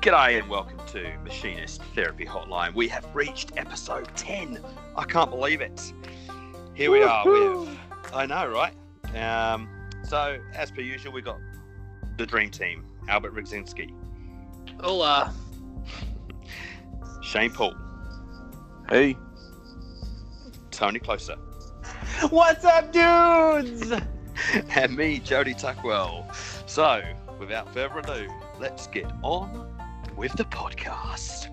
G'day and welcome to Machinist Therapy Hotline. We have reached episode 10. I can't believe it. Here we are with, I know, right? Um, so, as per usual, we've got the dream team Albert Rygzinski, Hola. Shane Paul, Hey. Tony Closer, What's up, dudes? and me, Jody Tuckwell. So, without further ado, let's get on with the podcast.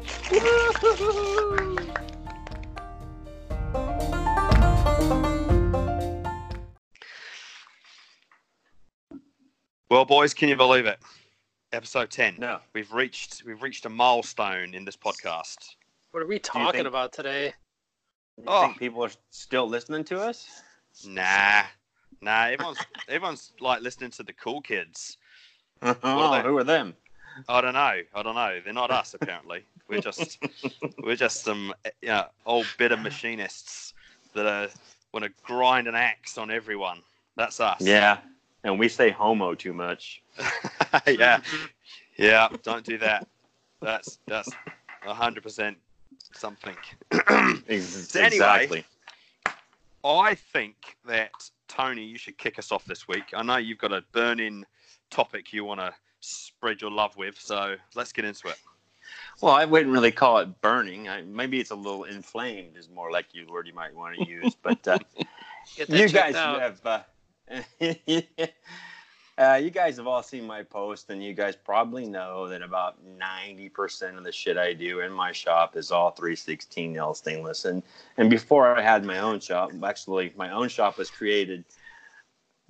Well, boys, can you believe it? Episode 10. No. We've reached we've reached a milestone in this podcast. What are we talking think- about today? You Oh. think people are still listening to us? Nah. Nah, everyone's everyone's like listening to the cool kids. Oh, they? who are them? I don't know. I don't know. They're not us apparently. We're just we're just some you know, old bitter machinists that are want to grind an axe on everyone. That's us. Yeah. And we say homo too much. yeah. Yeah. Don't do that. That's that's hundred percent something. So anyway- exactly. I think that Tony, you should kick us off this week. I know you've got a burning topic you want to spread your love with, so let's get into it. Well, I wouldn't really call it burning. I, maybe it's a little inflamed, is more like the word you might want to use. But uh, you guys out. have uh, uh, you guys have all seen my post and you guys probably know that about 90% of the shit i do in my shop is all 316l stainless and and before i had my own shop actually my own shop was created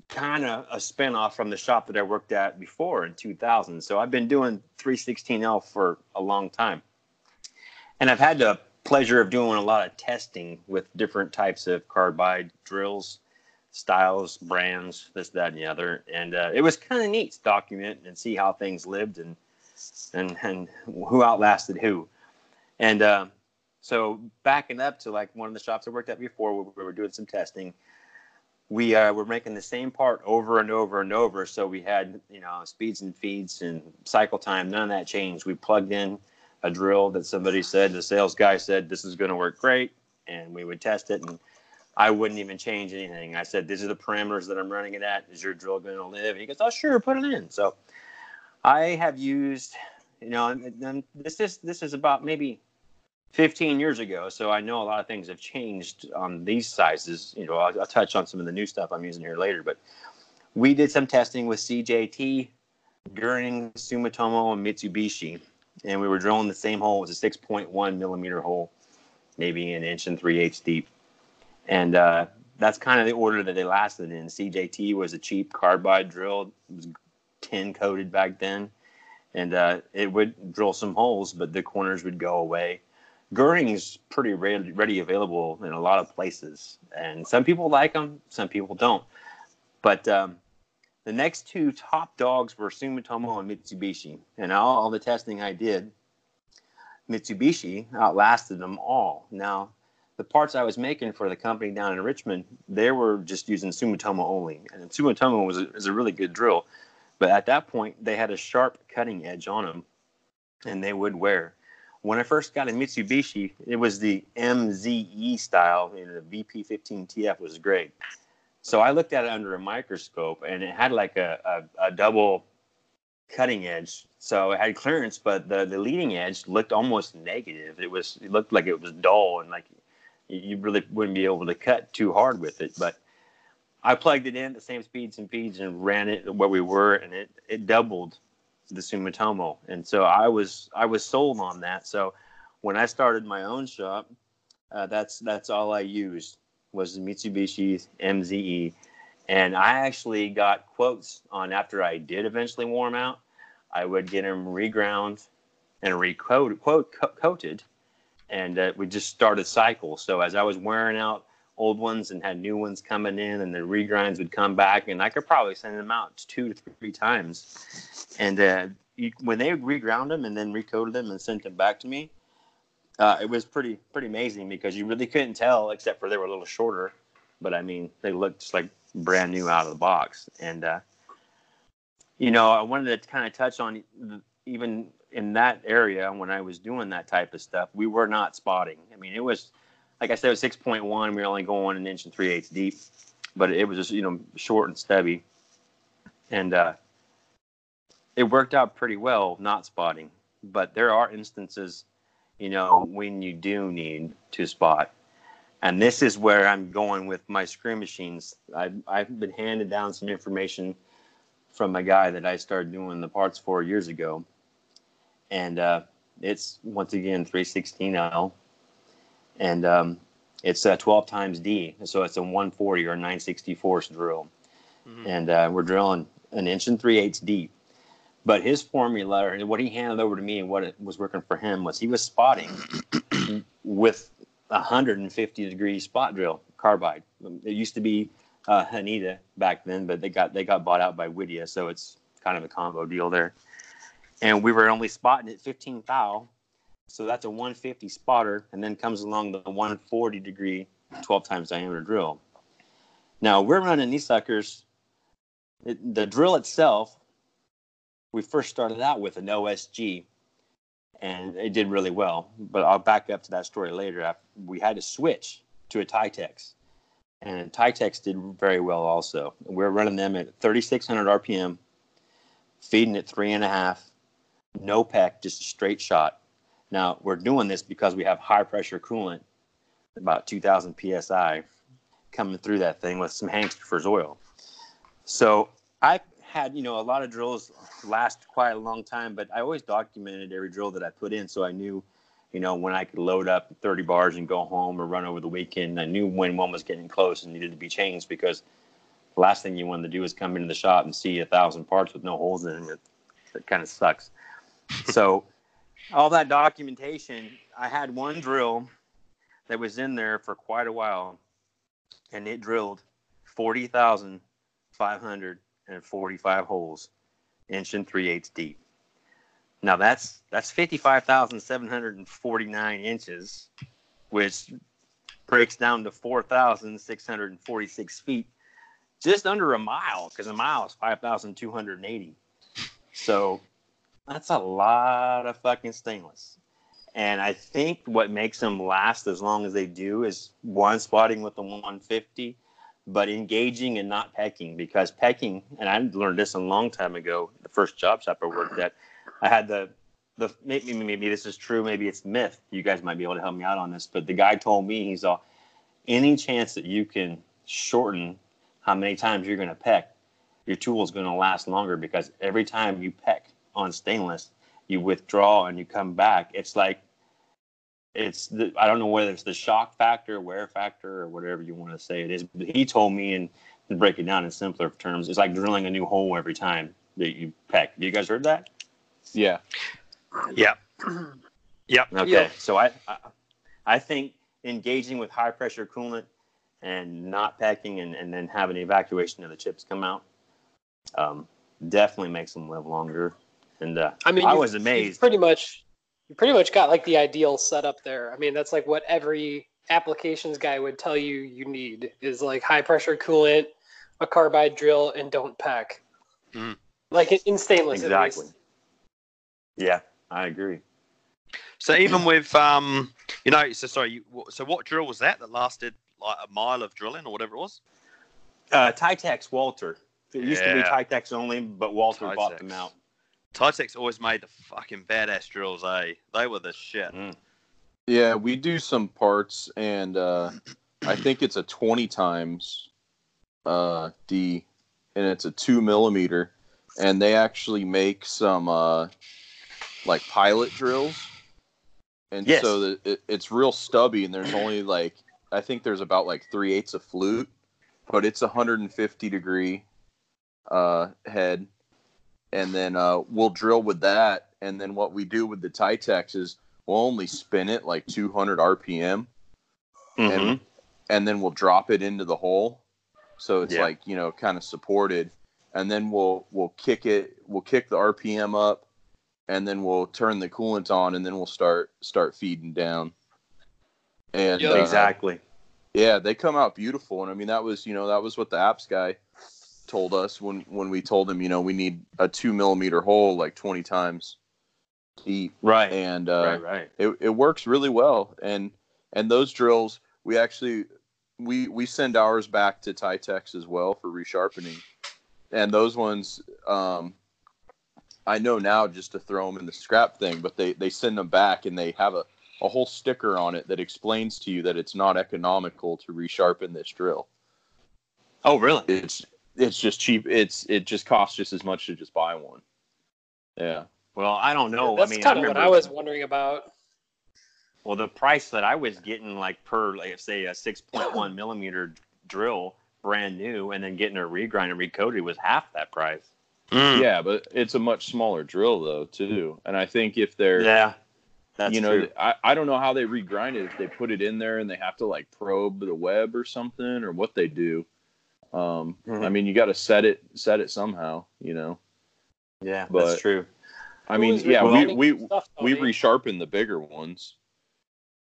kind of a spin-off from the shop that i worked at before in 2000 so i've been doing 316l for a long time and i've had the pleasure of doing a lot of testing with different types of carbide drills styles, brands, this, that, and the other. And uh, it was kind of neat to document and see how things lived and and and who outlasted who. And uh, so backing up to like one of the shops I worked at before, where we were doing some testing. We uh, were making the same part over and over and over. So we had, you know, speeds and feeds and cycle time. None of that changed. We plugged in a drill that somebody said, the sales guy said, this is going to work great. And we would test it. And I wouldn't even change anything. I said, "These are the parameters that I'm running it at. Is your drill going to live?" And he goes, "Oh, sure, put it in." So, I have used, you know, and, and this is this is about maybe 15 years ago. So I know a lot of things have changed on these sizes. You know, I'll, I'll touch on some of the new stuff I'm using here later. But we did some testing with CJT, Guhring, Sumitomo, and Mitsubishi, and we were drilling the same hole. It was a 6.1 millimeter hole, maybe an inch and three eighths deep and uh, that's kind of the order that they lasted in. CJT was a cheap carbide drill, it was tin coated back then, and uh, it would drill some holes, but the corners would go away. Guhring's pretty ready, ready available in a lot of places, and some people like them, some people don't. But um, the next two top dogs were Sumitomo and Mitsubishi, and all, all the testing I did, Mitsubishi outlasted them all. Now, the parts I was making for the company down in Richmond, they were just using Sumitomo only, and Sumitomo was a, is a really good drill, but at that point they had a sharp cutting edge on them, and they would wear. When I first got a Mitsubishi, it was the MZE style, and the VP15TF was great. So I looked at it under a microscope, and it had like a, a, a double cutting edge. So it had clearance, but the, the leading edge looked almost negative. It was it looked like it was dull and like you- really wouldn't be able to cut too hard with it. But I plugged it in at the same speeds and feeds and ran it where we were, and it it doubled the Sumitomo. And so I was I was sold on that. So when I started my own shop, uh, that's that's all I used was the Mitsubishi MZE. And I actually got quotes on after I did eventually warm out. I would get them reground and recoat quote co- coated and uh, we just started cycle. So as I was wearing out old ones and had new ones coming in, and the regrinds would come back, and I could probably send them out two to three times. And uh, you, when they reground them and then recoated them and sent them back to me, uh, it was pretty pretty amazing because you really couldn't tell except for they were a little shorter, but I mean they looked just like brand new out of the box. And uh, you know, I wanted to kind of touch on the, even in that area when I was doing that type of stuff, we were not spotting. I mean, it was like I said, it was six point one. We were only going an inch and three eighths deep, but it was just you know short and stubby, and uh, it worked out pretty well not spotting. But there are instances, you know, when you do need to spot. And this is where I'm going with my screw machines. I've, I've been handed down some information from a guy that I started doing the parts for years ago. And uh, it's once again 316L. And um, it's uh, 12 times D. So it's a 140 or 964 drill. Mhm. And uh, we're drilling an inch and three eighths deep. But his formula, and what he handed over to me and what it was working for him was he was spotting with a 150 degree spot drill carbide. It used to be uh, Hanita back then, but they got they got bought out by Whittier, so it's kind of a combo deal there. And we were only spotting at 15 thou, so that's a 150 spotter, and then comes along the 140 degree 12 times diameter drill. Now we're running these suckers. It, the drill itself, we first started out with an OSG, and it did really well. But I'll back up to that story later. We had to switch to a Titex, and Titex did very well also. We are running them at 3,600 RPM, feeding at three and a half, no peck, just a straight shot. Now we're doing this because we have high pressure coolant, about 2,000 psi, coming through that thing with some Hangsterfer's oil. So I had, you know, a lot of drills last quite a long time, but I always documented every drill that I put in, so I knew, you know, when I could load up 30 bars and go home or run over the weekend. I knew when one was getting close and needed to be changed because the last thing you wanted to do is come into the shop and see a thousand parts with no holes in. It, it kind of sucks. so all that documentation, I had one drill that was in there for quite a while, and it drilled 40,545 holes, inch and three eighths deep. Now that's that's 55,749 inches, which breaks down to 4,646 feet, just under a mile, because a mile is 5,280. So that's a lot of fucking stainless. And I think what makes them last as long as they do is one spotting with the 150, but engaging and not pecking because pecking, and I learned this a long time ago, the first job shop I worked at, I had the the maybe maybe this is true, maybe it's myth. You guys might be able to help me out on this, but the guy told me he's all any chance that you can shorten how many times you're going to peck, your tool is going to last longer because every time you peck on stainless, you withdraw and you come back. It's like it's the, I don't know whether it's the shock factor, wear factor, or whatever you want to say it is. But he told me, and to break it down in simpler terms, it's like drilling a new hole every time that you peck. You guys heard that? Yeah. Yep. Yep. Okay, Yeah. so I, I I think engaging with high pressure coolant and not packing and, and then having evacuation of the chips come out um, definitely makes them live longer. And uh, I mean, I you- was you amazed. pretty much, you pretty much got like the ideal setup there. I mean, that's like what every applications guy would tell you you need is like high pressure coolant, a carbide drill, and don't pack. Mm. Like in- in stainless, at Exactly. least. Yeah, I agree. So even with um, you know, so sorry. You, so what drill was that that lasted like a mile of drilling or whatever it was? Uh, Titex Walter. It used to be Yeah. Titex only, but Walter bought them out. Titex always made the fucking badass drills, eh? They were the shit. Mm. Yeah, we do some parts, and uh, I think it's a 20 times uh, D, and it's a two millimeter, and they actually make some uh, like pilot drills, and Yes. so that it, it's real stubby, and there's only like I think there's about like three eighths of flute, but it's a 150 degree uh, head, and then uh, we'll drill with that, and then what we do with the Titex is we'll only spin it like 200 RPM, Mhm. and and then we'll drop it into the hole, so it's Yeah. like you know kind of supported, and then we'll we'll kick it, we'll kick the RPM up, and then we'll turn the coolant on, and then we'll start start feeding down. And Yeah, uh, exactly. yeah, they come out beautiful, and I mean that was you know that was what the apps guy told us when when we told him you know we need a two millimeter hole like 20 times deep, Right. and uh, right. Right. it, it works really well and and those drills we actually we we send ours back to Titex as well for resharpening and those ones um I know now just to throw them in the scrap thing but they they send them back and they have a a whole sticker on it that explains to you that it's not economical to resharpen this drill Oh, really? it's it's just cheap it's it just costs just as much to just buy one yeah Well, I don't know. That's I mean, kind I of what I was wondering about. Well, the price that I was getting, like per, like say, a 6.1 millimeter drill, brand new, and then getting a regrind and recoated was half that price. Mm. Yeah, but it's a much smaller drill though too. And I think if they're Yeah, that's you know, true. I, I don't know how they regrind it if they put it in there and they have to like probe the web or something or what they do. Um, Mhm. I mean, you got to set it set it somehow, you know. Yeah, but- that's true. I mean, yeah, we we stuff, we Tony? resharpen the bigger ones.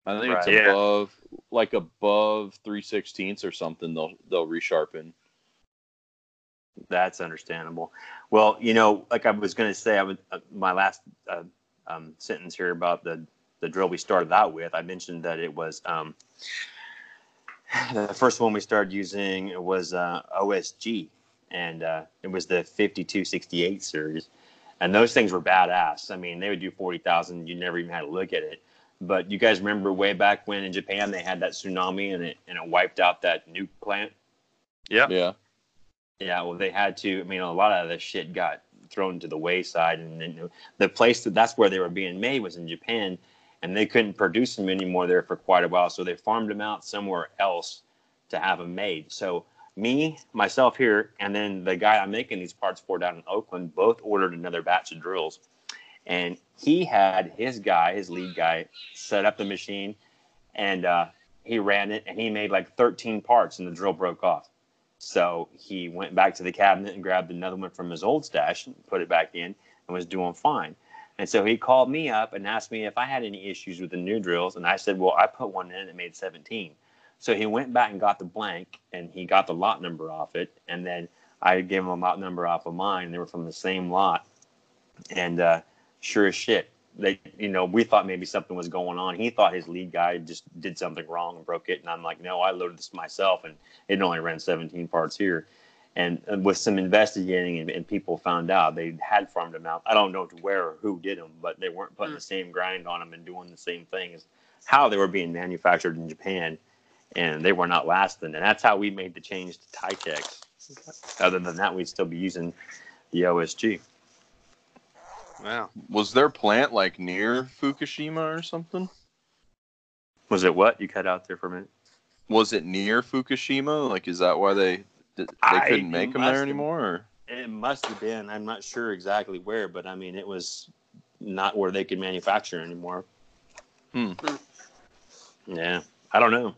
I think it's Right. Yeah. above like above three sixteenths or something. They'll they'll resharpen. That's understandable. Well, you know, like I was going to say, I would uh, my last uh, um, sentence here about the the drill we started out with. I mentioned that it was um, the first one we started using was uh, OSG, and uh, it was the 5268 series, and those things were badass. I mean, they would do forty thousand. You never even had to look at it. But you guys remember way back when in Japan they had that tsunami and it and it wiped out that nuke plant. Yeah. Yeah. Yeah, well, they had to. I mean, a lot of the shit got thrown to the wayside, and then the place that that's where they were being made was in Japan, and they couldn't produce them anymore there for quite a while, so they farmed them out somewhere else to have them made. So me, myself here, and then the guy I'm making these parts for down in Oakland, both ordered another batch of drills, and he had his guy, his lead guy, set up the machine, and uh, he ran it, and he made like 13 parts, and the drill broke off. So he went back to the cabinet and grabbed another one from his old stash and put it back in and was doing fine. And so he called me up and asked me if I had any issues with the new drills. And I said, Well, I put one in that made 17. So he went back and got the blank and he got the lot number off it. And then I gave him a lot number off of mine. They were from the same lot. And uh, sure as shit, they, you know, we thought maybe something was going on. He thought his lead guy just did something wrong and broke it. And I'm like, No, I loaded this myself. And it only ran 17 parts here. And uh, with some investigating, and, and people found out they had farmed them out. I don't know to where or who did them, but they weren't putting the same grind on them and doing the same things. How they were being manufactured in Japan, and they were not lasting. And that's how we made the change to Titex. Other than that, we'd still be using the OSG. Wow. Was their plant like near Fukushima or something? Was it what you cut out there for a minute? Was it near Fukushima? Like, is that why they they couldn't make them there anymore? Or? It must have been. I'm not sure exactly where, but I mean, it was not where they could manufacture anymore. Hmm. Yeah, I don't know.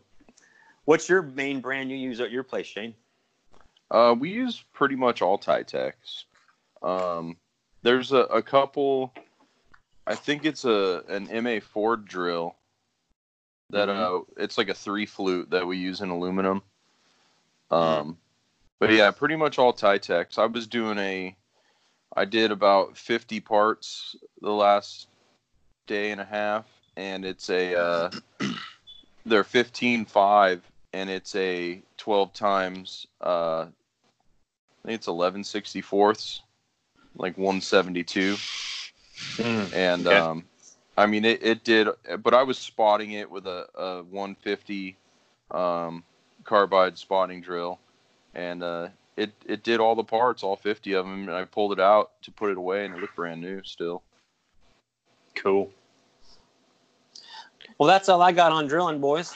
What's your main brand you use at your place, Shane? Uh, we use pretty much all Titex. Um, there's a, a couple. I think it's a an MA Ford drill that Mhm. uh, it's like a three flute that we use in aluminum. Um, but yeah, pretty much all Titex. I was doing a, I did about 50 parts the last day and a half, and it's a, uh, they're 15.5, and it's a 12 times, uh, I think it's 11 64ths, like 172. And, Okay. um, I mean, it, it did, but I was spotting it with a, a 150 um, carbide spotting drill, and uh, it it did all the parts, all 50 of them, and I pulled it out to put it away, and it looked brand new still. Cool. Well, that's all I got on drilling, boys.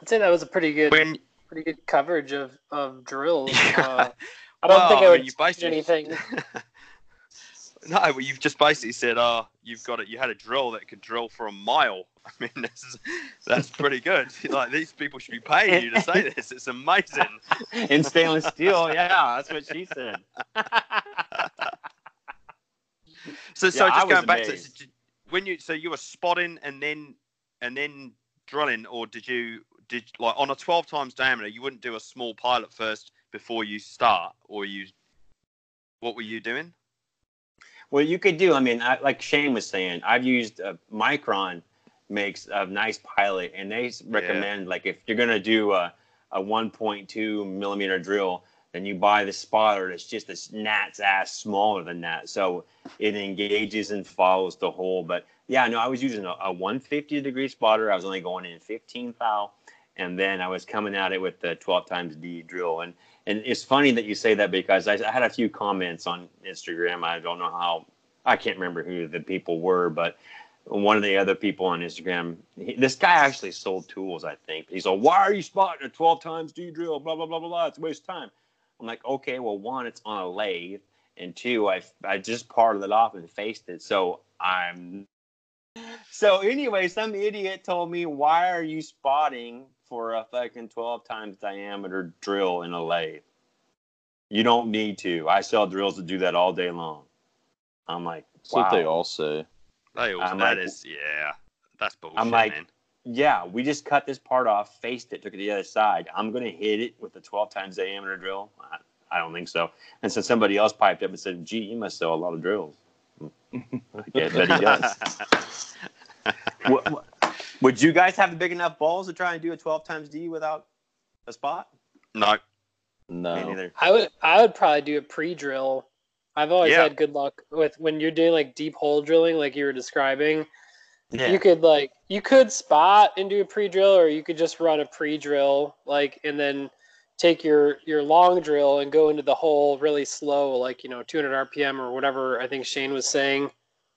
I'd say that was a pretty good, When pretty good coverage of, of drills. Yeah. Uh, I don't Well, think I I would mean, you change basically- anything. no, well, you've just basically said, "Oh, you've got it. You had a drill that could drill for a mile." I mean, is, that's pretty good. Like these people should be paying you to say this. It's amazing. In stainless steel, yeah, that's what she said. So, so Yeah, just going back to amazed. so when you so you were spotting and then and then drilling, or did you did like on a twelve times diameter? You wouldn't do a small pilot first before you start, or you what were you doing? What you could do, I mean, I, like Shane was saying, I've used uh, Micron makes a nice pilot, and they recommend like if you're gonna do a, a 1.2 millimeter drill, then you buy the spotter that's just a gnat's ass smaller than that, so it engages and follows the hole. But yeah, no, I was using a, a 150 degree spotter. I was only going in 15 thou, and then I was coming at it with the 12 times D drill, and and it's funny that you say that because I, I had a few comments on Instagram. I don't know how, I can't remember who the people were, but one of the other people on Instagram, he, this guy actually sold tools, I think. He's like, why are you spotting a 12 times D drill? Blah, blah, blah, blah, blah. It's a waste of time. I'm like, okay, well, one, it's on a lathe. And two, I, I just parted it off and faced it. So I'm. So anyway, some idiot told me, why are you spotting for a fucking 12 times diameter drill in a lathe? You don't need to. I sell drills that do that all day long. I'm like, That's what they all say. They all, I'm that like- is, yeah, that's bullshit, I'm like- man. Yeah, we just cut this part off, faced it, took it to the other side. I'm going to hit it with a 12 times diameter drill. I, I don't think so. And so somebody else piped up and said, gee, you must sell a lot of drills. yeah, I bet he does. What- what- would you guys have the big enough balls to try and do a 12 times D without a spot? no, Me neither. I would I would probably do a pre-drill. I've always Yeah. had good luck with when you're doing like deep hole drilling, like you were describing. Yeah. You could like you could spot and do a pre-drill, or you could just run a pre-drill, like and then take your your long drill and go into the hole really slow, like you know 200 RPM or whatever. I think Shane was saying.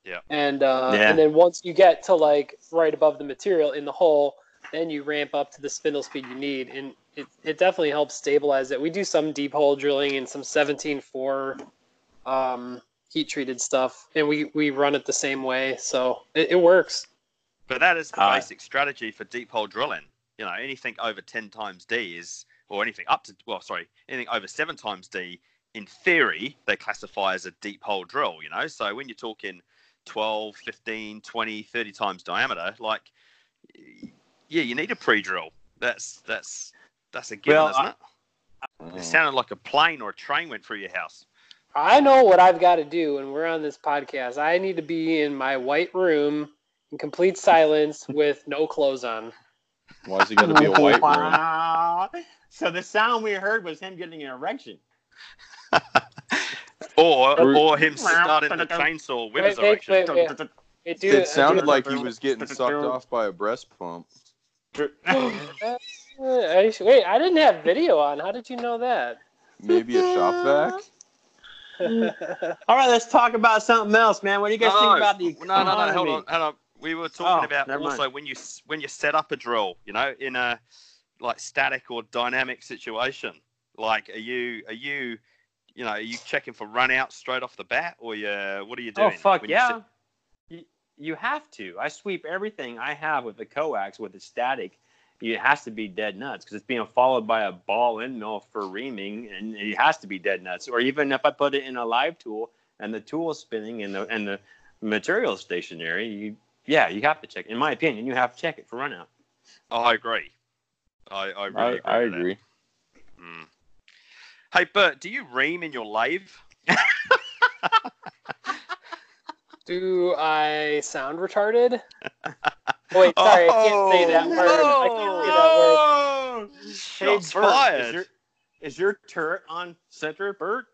Yeah. And uh, Yeah. and then once you get to like right above the material in the hole, then you ramp up to the spindle speed you need, and it, it definitely helps stabilize it. We do some deep hole drilling and some 17.4 um, heat treated stuff, and we, we run it the same way, so it, it works. but that is the Uh, basic strategy for deep hole drilling. You know, anything over 10 times D is, or anything up to, well, sorry, anything over seven times D, in theory, they classify as a deep hole drill, you know? So when you're talking 12, 15, 20, 30 times diameter, like, yeah, you need a pre drill. That's, that's, that's a given, Well, isn't I- it? It sounded like a plane or a train went through your house. I know what I've got to do and we're on this podcast. I need to be in my white room in complete silence with no clothes on. Why is it going to be a white room? Wow. So the sound we heard was him getting an erection. Or, Or- or him starting the chainsaw with his Wait, wait, erection. wait, wait. It, do, It sounded like he was getting sucked off by a breast pump. Wait, I didn't have video on. How did you know that? Maybe a shop vac. All right, let's talk about something else, man. What do you guys think about the economy? no, no, no, hold on, hold on. We were talking Oh, about never mind. also when you when you set up a drill, you know, in a like static or dynamic situation. Like, are you are you you know are you checking for run out straight off the bat, or you what are you doing? Oh fuck when you yeah! set- You, have to. I sweep everything I have with the coax with the static. It has to be dead nuts because it's being followed by a ball end mill for reaming, and it has to be dead nuts. Or even if I put it in a live tool and the tool is spinning and the and the material is stationary, you yeah, you have to check. In my opinion, you have to check it for run out. Oh, I agree. I I really I, agree. I agree. Mm. Hey, Bert, do you ream in your lathe? Do I sound retarded? Wait, sorry, I can't say that oh, word. I can't say that word. Oh, Shots Bert, fired. Is your, is your turret on center, Bert?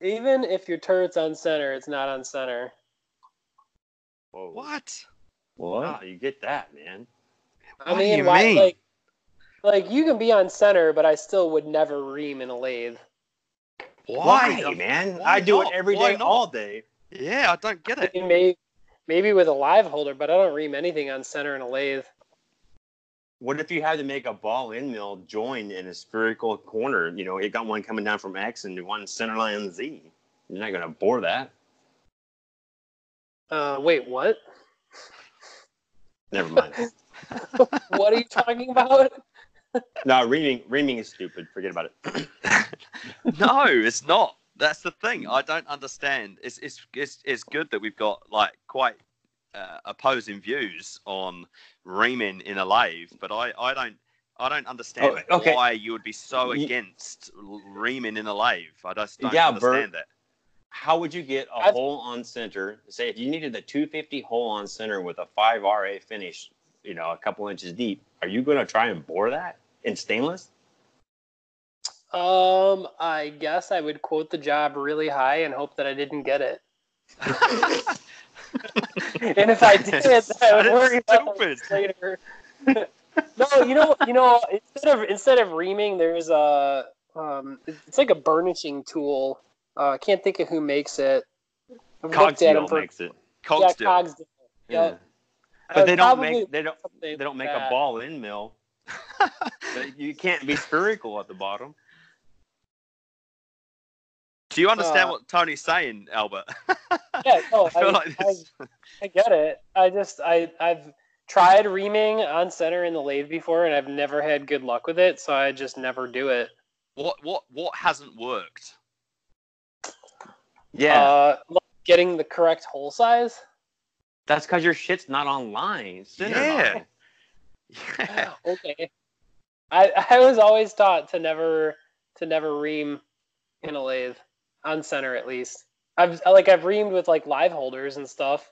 Even if your turret's on center, it's not on center. Whoa. What? Wow, ah, you get that, man. I What do mean, you why, mean? like, like you can be on center, but I still would never ream in a lathe. Why, Why? man? Why I do not? it every Why day, not? all day. Yeah, I don't get I it. mean, maybe, maybe with a live holder, but I don't ream anything on center in a lathe. What if you had to make a ball end mill join in a spherical corner? You know, you got one coming down from X and one center line Z. You're not gonna bore that. Uh, wait, what? Never mind. What are you talking about? no, reaming reaming is stupid. Forget about it. no, it's not. That's the thing. I don't understand. It's it's it's, it's good that we've got like quite uh, opposing views on reaming in a lathe, but I, I don't I don't understand Oh, okay. why you would be so against l- reaming in a lathe. I just don't Yeah, Bert. understand that. how would you get a I've- hole on center? Say if you needed a 250 hole on center with a 5 RA finish, you know, a couple inches deep, are you going to try and bore that in stainless? Um, I guess I would quote the job really high and hope that I didn't get it. and if I did, I That would worry about it later. no, you know, you know, instead of instead of reaming, there's a um, it's like a burnishing tool. Uh, I can't think of who makes it. I've looked at 'em Cogsdill for- makes it. Yeah, Cogsdill. Cogsdill. Yeah. But they don't make they don't something they don't make like a ball end mill. So you can't be spherical at the bottom. Do you understand Uh, what Tony's saying, Albert? Yeah, no, I I, like this. I, I get it. I just I I've tried reaming on center in the lathe before, and I've never had good luck with it, so I just never do it. What what what hasn't worked? Yeah, Uh, getting the correct hole size. that's because your shit's not online. It's center Yeah. Oh, line. Okay. I I was always taught to never to never ream in a lathe on center at least. I've like I've reamed with like live holders and stuff.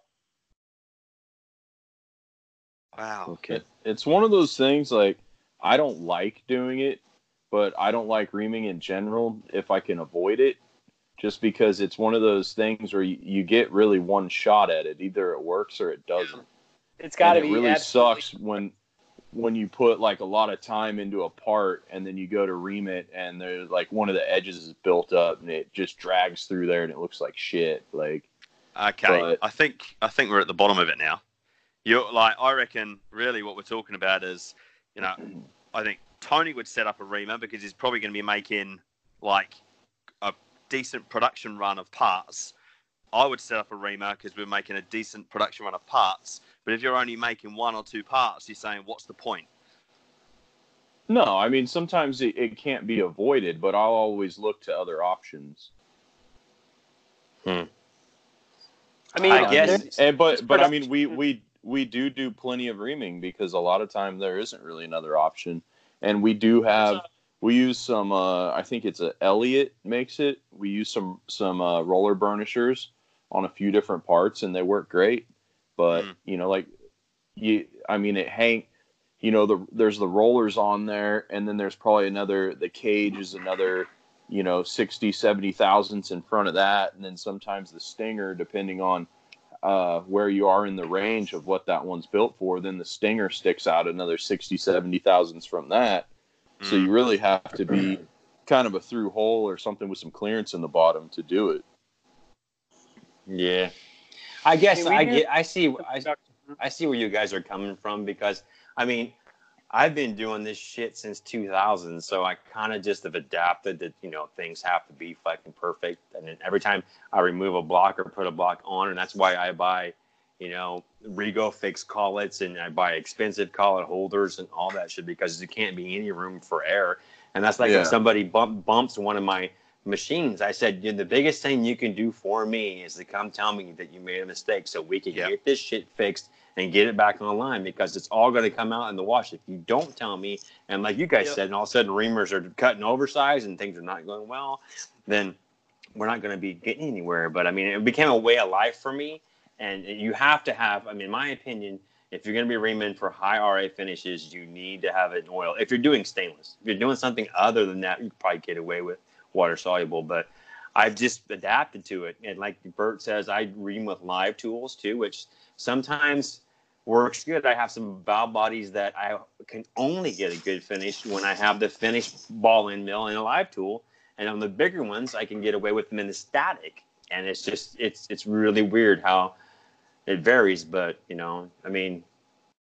Wow. Okay. It, it's one of those things like I don't like doing it, but I don't like reaming in general if I can avoid it. Just because it's one of those things where you, you get really one shot at it. Either it works or it doesn't. It's got to And be it really absolutely- sucks when when you put like a lot of time into a part and then you go to ream it and there's like one of the edges is built up and it just drags through there and it looks like shit. Like Okay, But- I think I think we're at the bottom of it now. You're like I reckon really what we're talking about is, you know, I think Tony would set up a reamer because he's probably going to be making like a decent production run of parts. I would set up a reamer because we're making a decent production run of parts. But if you're only making one or two parts, you're saying what's the point? no, I mean sometimes it, it can't be avoided, but I'll always look to other options. Hmm. I mean, I guess- And but but I mean we we we do do plenty of reaming because a lot of time there isn't really another option, and we do have we use some uh, I think it's a Elliott makes it. We use some some uh, roller burnishers on a few different parts and they work great. But Mm. you know like you I mean it hang you know the there's the rollers on there and then there's probably another the cage is another you know 60 70 thousandths in front of that and then sometimes the stinger depending on uh, where you are in the range of what that one's built for then the stinger sticks out another 60 70 thousandths from that so Mm. you really have to be kind of a through hole or something with some clearance in the bottom to do it Yeah. I guess I I get. I see. I, I see where you guys are coming from because I mean, I've been doing this shit since 2000, so I kind of just have adapted that you know things have to be fucking perfect, and then every time I remove a block or put a block on, and that's why I buy, you know, Rego fix collets and I buy expensive collet holders and all that shit because there can't be any room for error, and that's like Yeah. if somebody bump, bumps one of my machines. I said, the biggest thing you can do for me is to come tell me that you made a mistake so we can Yeah. get this shit fixed and get it back online because it's all going to come out in the wash. If you don't tell me, and like you guys Yep. said, and all of a sudden reamers are cutting oversized and things are not going well, then we're not going to be getting anywhere. But I mean, it became a way of life for me. And you have to have, I mean, in my opinion, if you're going to be reaming for high RA finishes, you need to have an oil. If you're doing stainless, if you're doing something other than that, you probably get away with water soluble. But I've just adapted to it. And like Bert says, I ream with live tools too, which sometimes works good. I have some valve bodies that I can only get a good finish when I have the finished ball end mill in a live tool. And on the bigger ones, I can get away with them in the static. And it's just, it's, it's really weird how it varies. But, you know, I mean,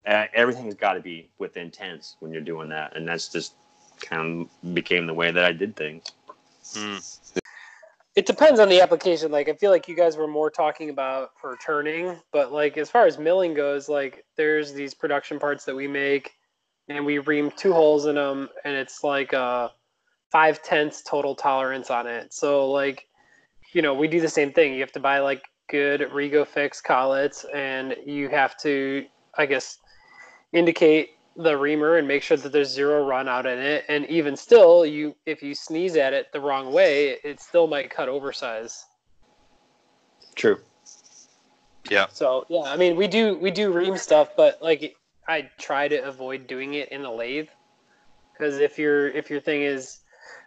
everything's got to be with intense when you're doing that. And that's just kind of became the way that I did things. Mm. it depends on the application. Like I feel like you guys were more talking about for turning, but like as far as milling goes, like there's these production parts that we make, and we ream two holes in them, and it's like a five tenths total tolerance on it. So like, you know, we do the same thing. You have to buy like good Rego fix collets, and you have to, I guess, indicate the reamer and make sure that there's zero run out in it. And even still, you if you sneeze at it the wrong way, it still might cut oversize. True. Yeah. So yeah, I mean we do we do ream stuff, but like I try to avoid doing it in the lathe because if your if your thing is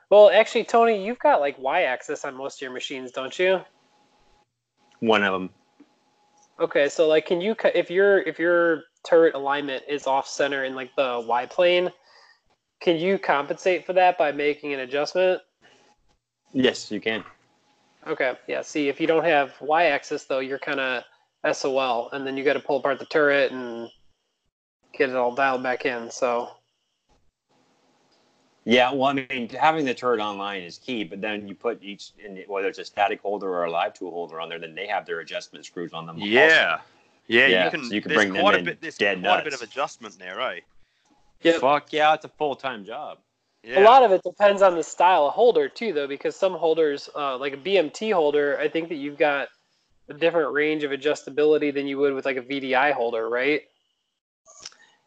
well, actually, Tony, you've got like y-axis on most of your machines, don't you? One of them. Okay, so like, can you cut if your if your turret alignment is off center in like the y plane, can you compensate for that by making an adjustment? Yes, you can. Okay, yeah. See, if you don't have y-axis though, you're kind of SOL, and then you got to pull apart the turret and get it all dialed back in. So Yeah, well, I mean, having the turret online is key, but then you put each, in, whether it's a static holder or a live tool holder on there, then they have their adjustment screws on them. also. Yeah. Yeah, Yeah, you can. so you can there's bring them quite a bit. There's dead quite a bit of adjustment there, eh? Yep. Fuck yeah, it's a full time job. Yeah. a lot of it depends on the style of holder too, though, because some holders, uh, like a BMT holder, I think that you've got a different range of adjustability than you would with like a VDI holder, right?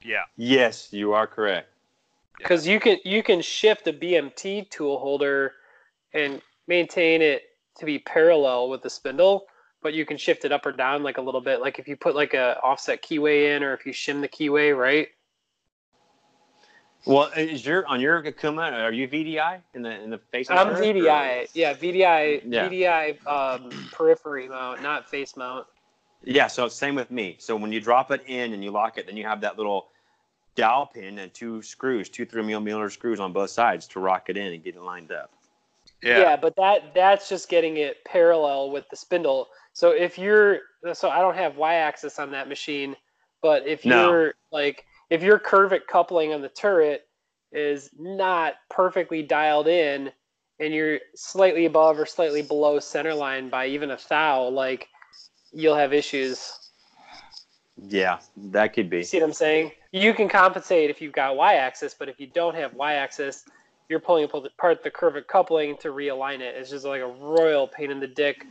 Yeah. Yes, you are correct. because you can you can shift a BMT tool holder and maintain it to be parallel with the spindle, but you can shift it up or down like a little bit. Like if you put like a offset keyway in, or if you shim the keyway, right? Well, is your on your Okuma? Are you VDI in the in the face? I'm turret, or- VDI, yeah, VDI, Yeah. VDI um, periphery mount, not face mount. Yeah, so same with me. So when you drop it in and you lock it, then you have that little dowel pin and two screws, two three millimeter screws on both sides to rock it in and get it lined up. Yeah. Yeah. but that that's just getting it parallel with the spindle. So if you're so I don't have y-axis on that machine, but if No. you're like if your curvic coupling on the turret is not perfectly dialed in and you're slightly above or slightly below center line by even a thou, like you'll have issues. Yeah, that could You be. see what I'm saying? You can compensate if you've got y-axis, but if you don't have y-axis, you're pulling apart the curvic coupling to realign it. It's just like a royal pain in the dick.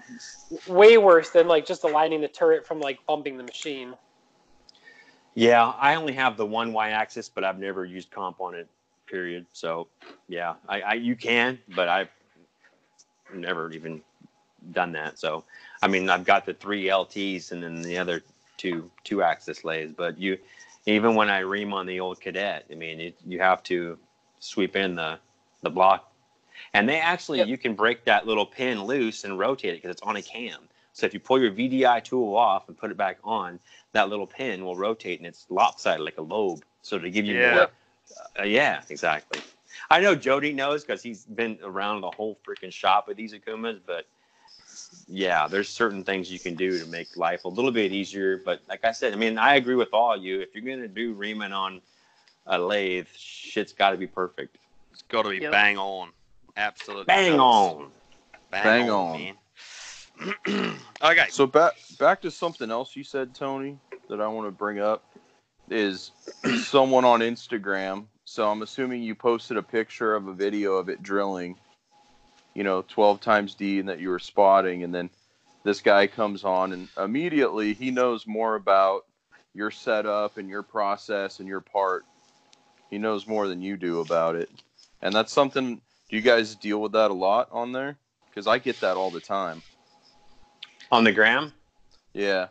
Way worse than like just aligning the turret from like bumping the machine. Yeah, I only have the one y-axis, but I've never used comp on it. Period. So, yeah, I, I you can, but I've never even done that. So, I mean, I've got the three LTs and then the other two two axis lathes. But you, even when I ream on the old cadet, I mean, it, you have to sweep in the the block, and they actually Yep. you can break that little pin loose and rotate it because it's on a cam. So if you pull your VDI tool off and put it back on, that little pin will rotate and it's lopsided like a lobe. So to give you Yeah. more, uh, yeah, exactly. I know Jody knows because he's been around the whole freaking shop with these Okumas, but yeah, there's certain things you can do to make life a little bit easier. But like I said, I mean, I agree with all you. If you're gonna do reaming on a lathe, shit's got to be perfect. It's got to be Yep. bang on. Absolutely. Bang does. on. Bang, Bang on, on. man. okay. So back back to something else you said, Tony, that I want to bring up is someone on Instagram. So I'm assuming you posted a picture of a video of it drilling, you know, 12 times D, and that you were spotting, and then this guy comes on, and immediately he knows more about your setup and your process and your part. He knows more than you do about it, and that's something. Do you guys deal with that a lot on there? Because I get that all the time. On the gram? Yeah.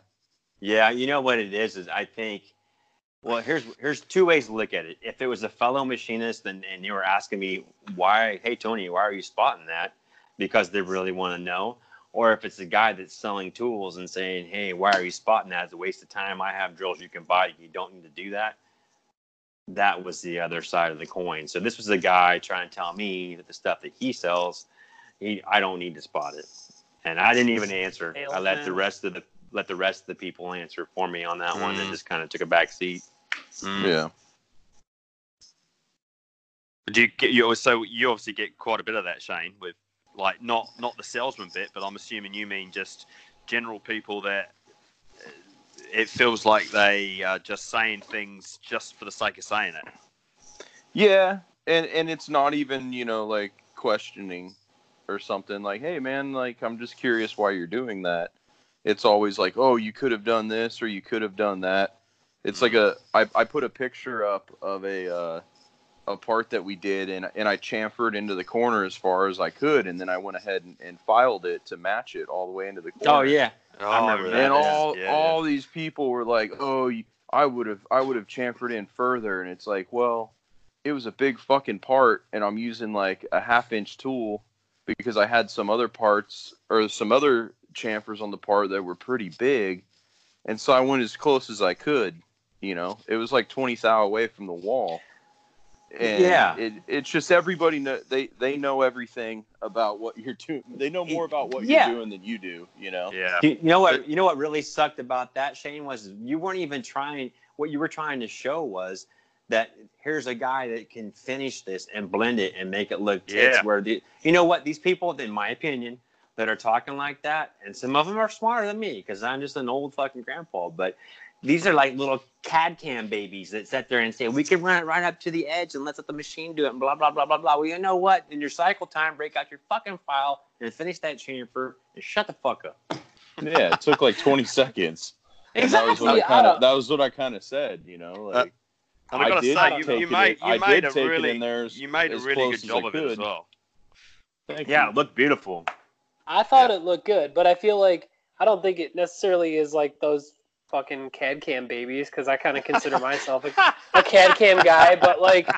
Yeah, you know what it is is I think well here's here's two ways to look at it. If it was a fellow machinist and, and you were asking me why hey Tony, why are you spotting that? Because they really want to know. Or if it's a guy that's selling tools and saying, Hey, why are you spotting that? It's a waste of time. I have drills you can buy, you don't need to do that. That was the other side of the coin. So this was a guy trying to tell me that the stuff that he sells, he I don't need to spot it. And I didn't even answer. I let the rest of the let the rest of the people answer for me on that one and Mm. just kind of took a back seat. Mm. Yeah. Do you get you so you obviously get quite a bit of that, Shane, with like not not the salesman bit, but I'm assuming you mean just general people that it feels like they are just saying things just for the sake of saying it. Yeah, and and it's not even you know like questioning or something like, hey man, like I'm just curious why you're doing that. It's always like, oh, you could have done this or you could have done that. It's like a I, I put a picture up of a uh, a part that we did and and I chamfered into the corner as far as I could and then I went ahead and, and filed it to match it all the way into the corner. Oh yeah, Oh, I remember that, and yeah, all yeah, all these people were like, "Oh, I would have I would have chamfered in further," and it's like, well, it was a big fucking part, and I'm using like a half inch tool because I had some other parts or some other chamfers on the part that were pretty big, and so I went as close as I could. You know, it was like 20 thou away from the wall. And Yeah. it, it's just everybody know they they know everything about what you're doing. They know more about what Yeah. you're doing than you do. You know. Yeah. You you know what? You know what really sucked about that, Shane, was you weren't even trying. What you were trying to show was that here's a guy that can finish this and blend it and make it look tits. Yeah. Where the you know what? These people, in my opinion, that are talking like that, and some of them are smarter than me because I'm just an old fucking grandpa. But these are like little CAD cam babies that sit there and say we can run it right up to the edge and let's let the machine do it and blah blah blah blah blah. Well, you know what? In your cycle time, break out your fucking file and finish that chamfer and shut the fuck up. Yeah, it took like 20 seconds. And that was what I Exactly. kinda, that was what I kind of said, you know, Uh, like And I gotta did say, you, take you it made in- I you did made a it really in there as- you made a really close good job of it as well. Thank Yeah, you. it looked beautiful. I thought it looked good, but I feel like I don't think it necessarily is like those fucking CAD cam babies because I kind of consider myself a, a CAD cam guy, but like,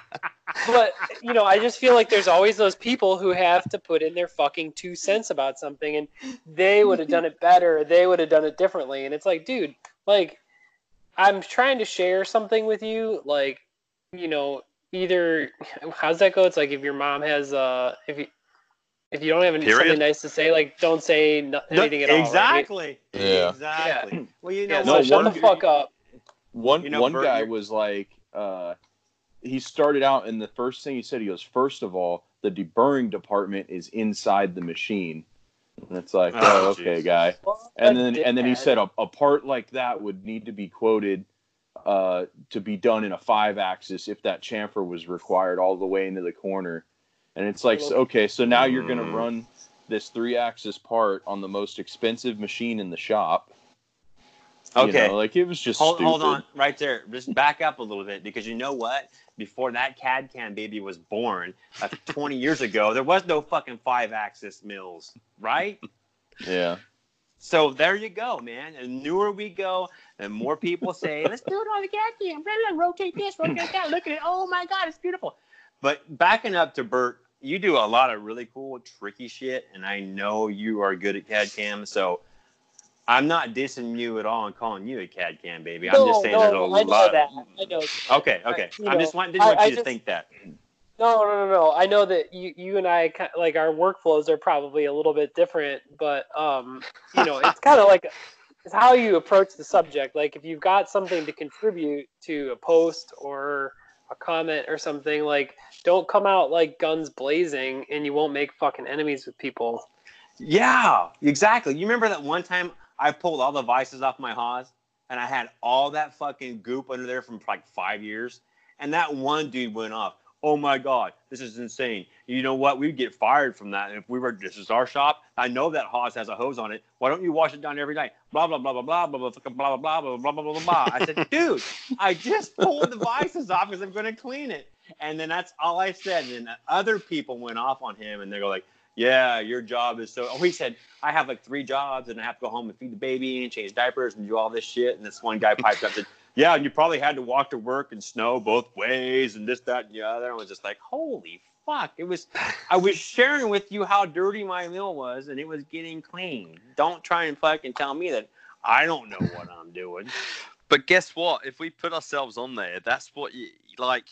but you know, I just feel like there's always those people who have to put in their fucking two cents about something, and they would have done it better, they would have done it differently, and it's like, dude, like, I'm trying to share something with you, like, you know, either how's that go? It's like if your mom has uh, if you if you don't have any, Period? something nice to say, like don't say no, anything at all. exactly. Yeah. Exactly. Well, you know Yeah, what? so No, shut one the fuck up. One You know, one Bert, guy was like, uh, he started out, and the first thing he said, he goes, first of all, the deburring department is inside the machine. And it's like, Oh, oh, okay, jeez. guy. Well, And then and then he said a, a part like that would need to be quoted uh, to be done in a five axis if that chamfer was required all the way into the corner. And it's like, so, okay, so now you're going to Mm. run this three axis part on the most expensive machine in the shop. You Okay. know, like it was just Hold, hold on, right there. Just back up a little bit because you know what? Before that CAD CAM baby was born, uh, 20 years ago, there was no fucking five axis mills, right? Yeah. So there you go, man. And newer we go, and more people say, let's do it on the CAD cam. Blah, blah, Rotate this, rotate that. Look at it. Oh my God, it's beautiful. But backing up to Bert, you do a lot of really cool, tricky shit, and I know you are good at CAD cam. So I'm not dissing you at all and calling you a CAD cam baby. I'm just saying there's a I know lot. that. I know. Okay, okay. I'm know, just want, didn't want I- you I to just- think that. No, no, no, no. I know that you, you and I, like our workflows are probably a little bit different, but um, you know, it's kind of like it's how you approach the subject. Like if you've got something to contribute to a post or a comment or something, like don't come out like guns blazing, and you won't make fucking enemies with people. Yeah, exactly. You remember that one time I pulled all the vices off my Haas and I had all that fucking goop under there from like five years? And that one dude went off. Oh my God, this is insane. You know what? We'd get fired from that. If we were, this is our shop. I know that Haas has a hose on it. Why don't you wash it down every night? Blah, blah, blah, blah, blah, blah, blah, blah, blah, blah, blah, blah, blah, blah, blah. I said, dude, I just pulled the vices off because I'm going to clean it. And then that's all I said. And then other people went off on him and they go like, yeah, your job is so. Oh, he said, I have like three jobs and I have to go home and feed the baby and change diapers and do all this shit. And this one guy piped up and said, Yeah, and you probably had to walk to work in snow both ways and this, that, and the other. And I was just like, Holy fuck. It was, I was sharing with you how dirty my meal was and it was getting clean. Don't try and fucking tell me that I don't know what I'm doing. But guess what? If we put ourselves on there, that's what you like.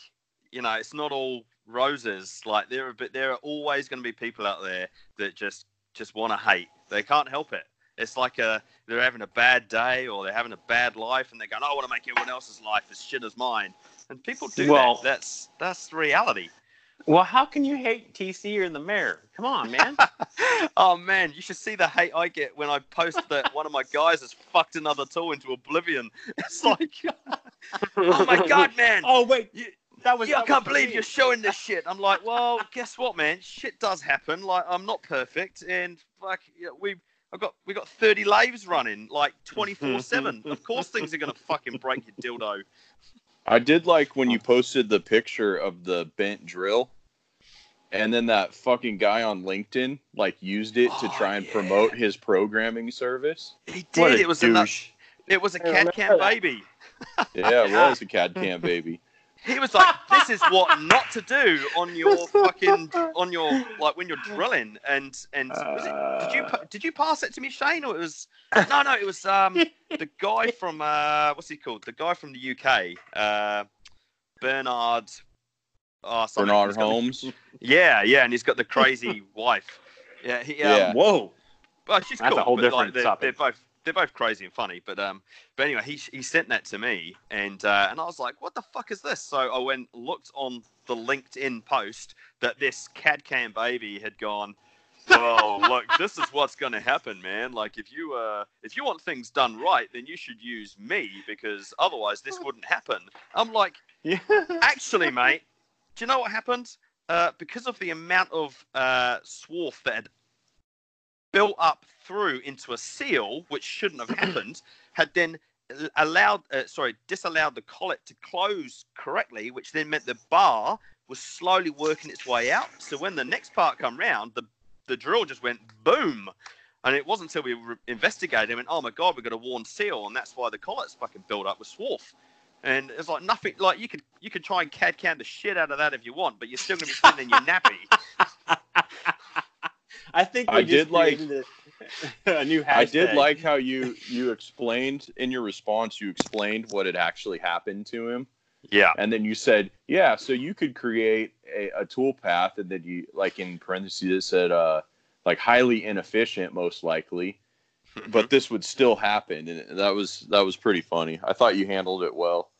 You know, it's not all roses. Like there are, but there are always going to be people out there that just just want to hate. They can't help it. It's like a they're having a bad day or they're having a bad life, and they're going, "I want to make everyone else's life as shit as mine." And people do Well- that. That's that's reality. Well, how can you hate TC or the mayor? Come on, man. oh man, you should see the hate I get when I post that one of my guys has fucked another tool into oblivion. It's like, oh my god, man! oh, wait. You- That was. yeah, I can't was believe me. you're showing this shit. I'm like, well, guess what, man? Shit does happen. Like, I'm not perfect, and like, yeah, we, I've got, we got 30 lathes running, like 24 seven. Of course, things are gonna fucking break your dildo. I did like when you oh. posted the picture of the bent drill. and then that fucking guy on LinkedIn like used it to Oh, try and yeah. promote his programming service. He What did. a It was a nu- douche. it was a I CAD cam baby. Yeah, it was a CAD cam baby. He was like, "This is what not to do on your fucking on your like when you're drilling." And and was it, did you did you pass it to me, Shane, or it was no no it was um the guy from uh what's he called the guy from the UK uh Bernard. Oh, something. Bernard He's the- Holmes. Yeah, yeah, and he's got the crazy wife. Yeah, he, um, Yeah. Whoa. Well, she's That's a whole but, different like, they're, topic. they're both they're both crazy and funny. But um, but anyway, he he sent that to me, and uh, and I was like, what the fuck is this? So I went looked on the LinkedIn post that this CAD cam baby had gone. Well, look, this is what's going to happen, man. Like, if you uh, if you want things done right, then you should use me because otherwise this wouldn't happen. I'm like, Yeah. actually, mate, do you know what happened? Uh, because of the amount of uh, swarf that had built up through into a seal, which shouldn't have happened, had then allowed, uh, sorry, disallowed the collet to close correctly, which then meant the bar was slowly working its way out. So when the next part come round, the the drill just went boom. And it wasn't until we re- investigated and went, oh my god, we've got a worn seal, and that's why the collet's fucking built up with swarf. And it's like nothing. Like you could you could try and CAD cam the shit out of that if you want, but you're still gonna be sitting in your nappy. I think we I just did like- a, a new hashtag. I did like how you you explained in your response. You explained what had actually happened to him, Yeah. and then you said, "Yeah, so you could create a, a tool path," and then you like in parentheses it said, uh, like highly inefficient, most likely, but this would still happen, and that was that was pretty funny. I thought you handled it well,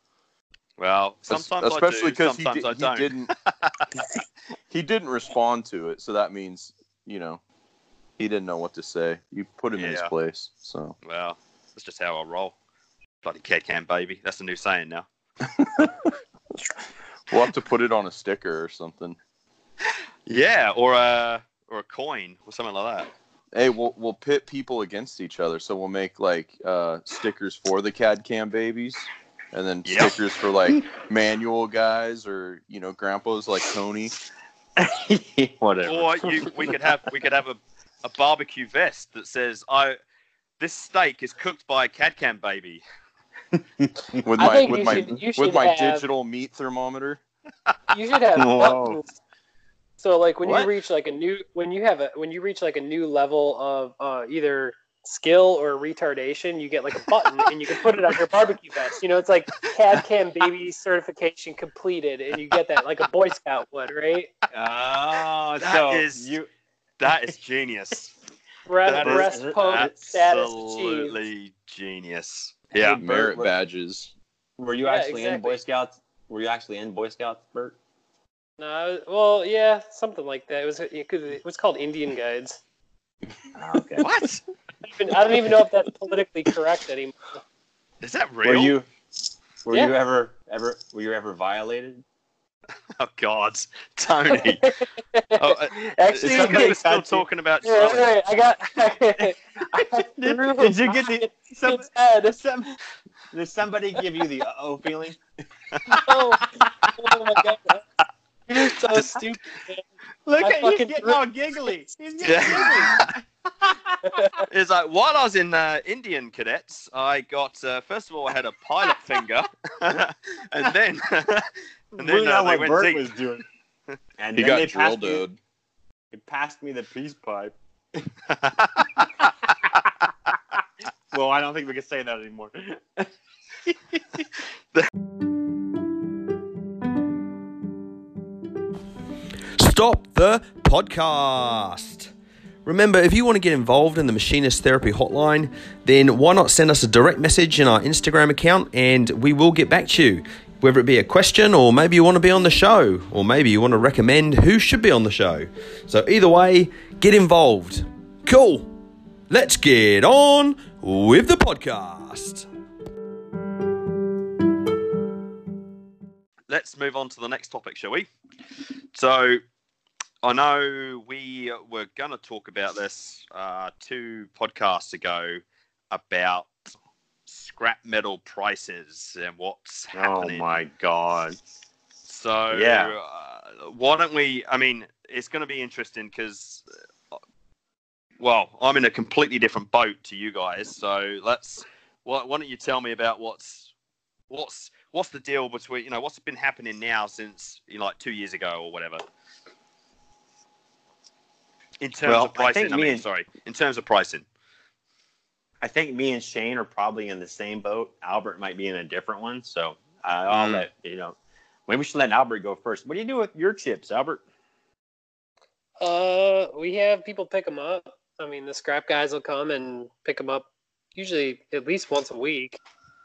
well, sometimes especially because he, sometimes di- he didn't he didn't respond to it, so that means you know he didn't know what to say. You put him in his place, so. Well, that's just how I roll. Bloody CAD cam baby. That's the new saying now. We'll have to put it on a sticker or something. Yeah, or a or a coin or something like that. Hey, we'll we'll pit people against each other. So we'll make like uh, stickers for the CAD cam babies, and then Yep. stickers for like manual guys or you know grandpas like Tony. Whatever. Or you, we could have we could have a, a barbecue vest that says I this steak is cooked by a CADCAM baby. with I my think with you my should- you with should my have- digital meat thermometer. You should have Whoa. buttons. So like when What? you reach like a new when you have a when you reach like a new level of uh, either skill or retardation, you get like a button and you can put it on your barbecue vest. You know, it's like CAD Cam baby certification completed, and you get that like a Boy Scout would, right? Oh, That so is- you. That is genius. Breast, That breast is poke status. Absolutely genius. Yeah. Hey, Merit what- badges. Were you Yeah, actually in. Boy Scouts? Were you actually in Boy Scouts, Bert? No, well, yeah, something like that. It was it, it was called Indian Guides. Oh, okay. What? Even- I don't even know if that's politically correct anymore. Is that real? Were you? Were Yeah. you ever ever? Were you ever violated? Oh God, Tony. oh, uh, Actually, is somebody somebody still you? talking about? Yeah, wait, wait, I got. I Did, threw did you get the? Some, its head. some, did somebody give you the oh feeling? Oh, oh my god. You're so stupid. man. Look I at he's getting all giggly. He's getting Yeah. It's like while I was in uh, Indian cadets, I got uh, first of all I had a pilot finger, and then and giggly. then know uh, what went Bert deep. was doing. And He then got they drill me, dude. they passed me the peace pipe. Well, I don't think we can say that anymore. Stop the podcast. Remember, if you want to get involved in the Machinist Therapy Hotline, then why not send us a direct message in our Instagram account and we will get back to you. Whether it be a question or maybe you want to be on the show or maybe you want to recommend who should be on the show. So, either way, get involved. Cool. Let's get on with the podcast. Let's move on to the next topic, shall we? So, I know we were going to talk about this uh, two podcasts ago about scrap metal prices and what's happening. oh my god. So Yeah. uh, why don't we? I mean, it's going to be interesting because, well, I'm in a completely different boat to you guys. So let's. Why, why don't you tell me about what's what's what's the deal between you know what's been happening now since you know, like two years ago or whatever. In terms Well, of I pricing, think I, me mean, and- sorry. In terms of pricing, I think me and Shane are probably in the same boat. Albert might be in a different one, so I'll Mm. let you know. Maybe we should let Albert go first. What do you do with your chips, Albert? Uh, we have people pick them up. I mean, the scrap guys will come and pick them up, usually at least once a week,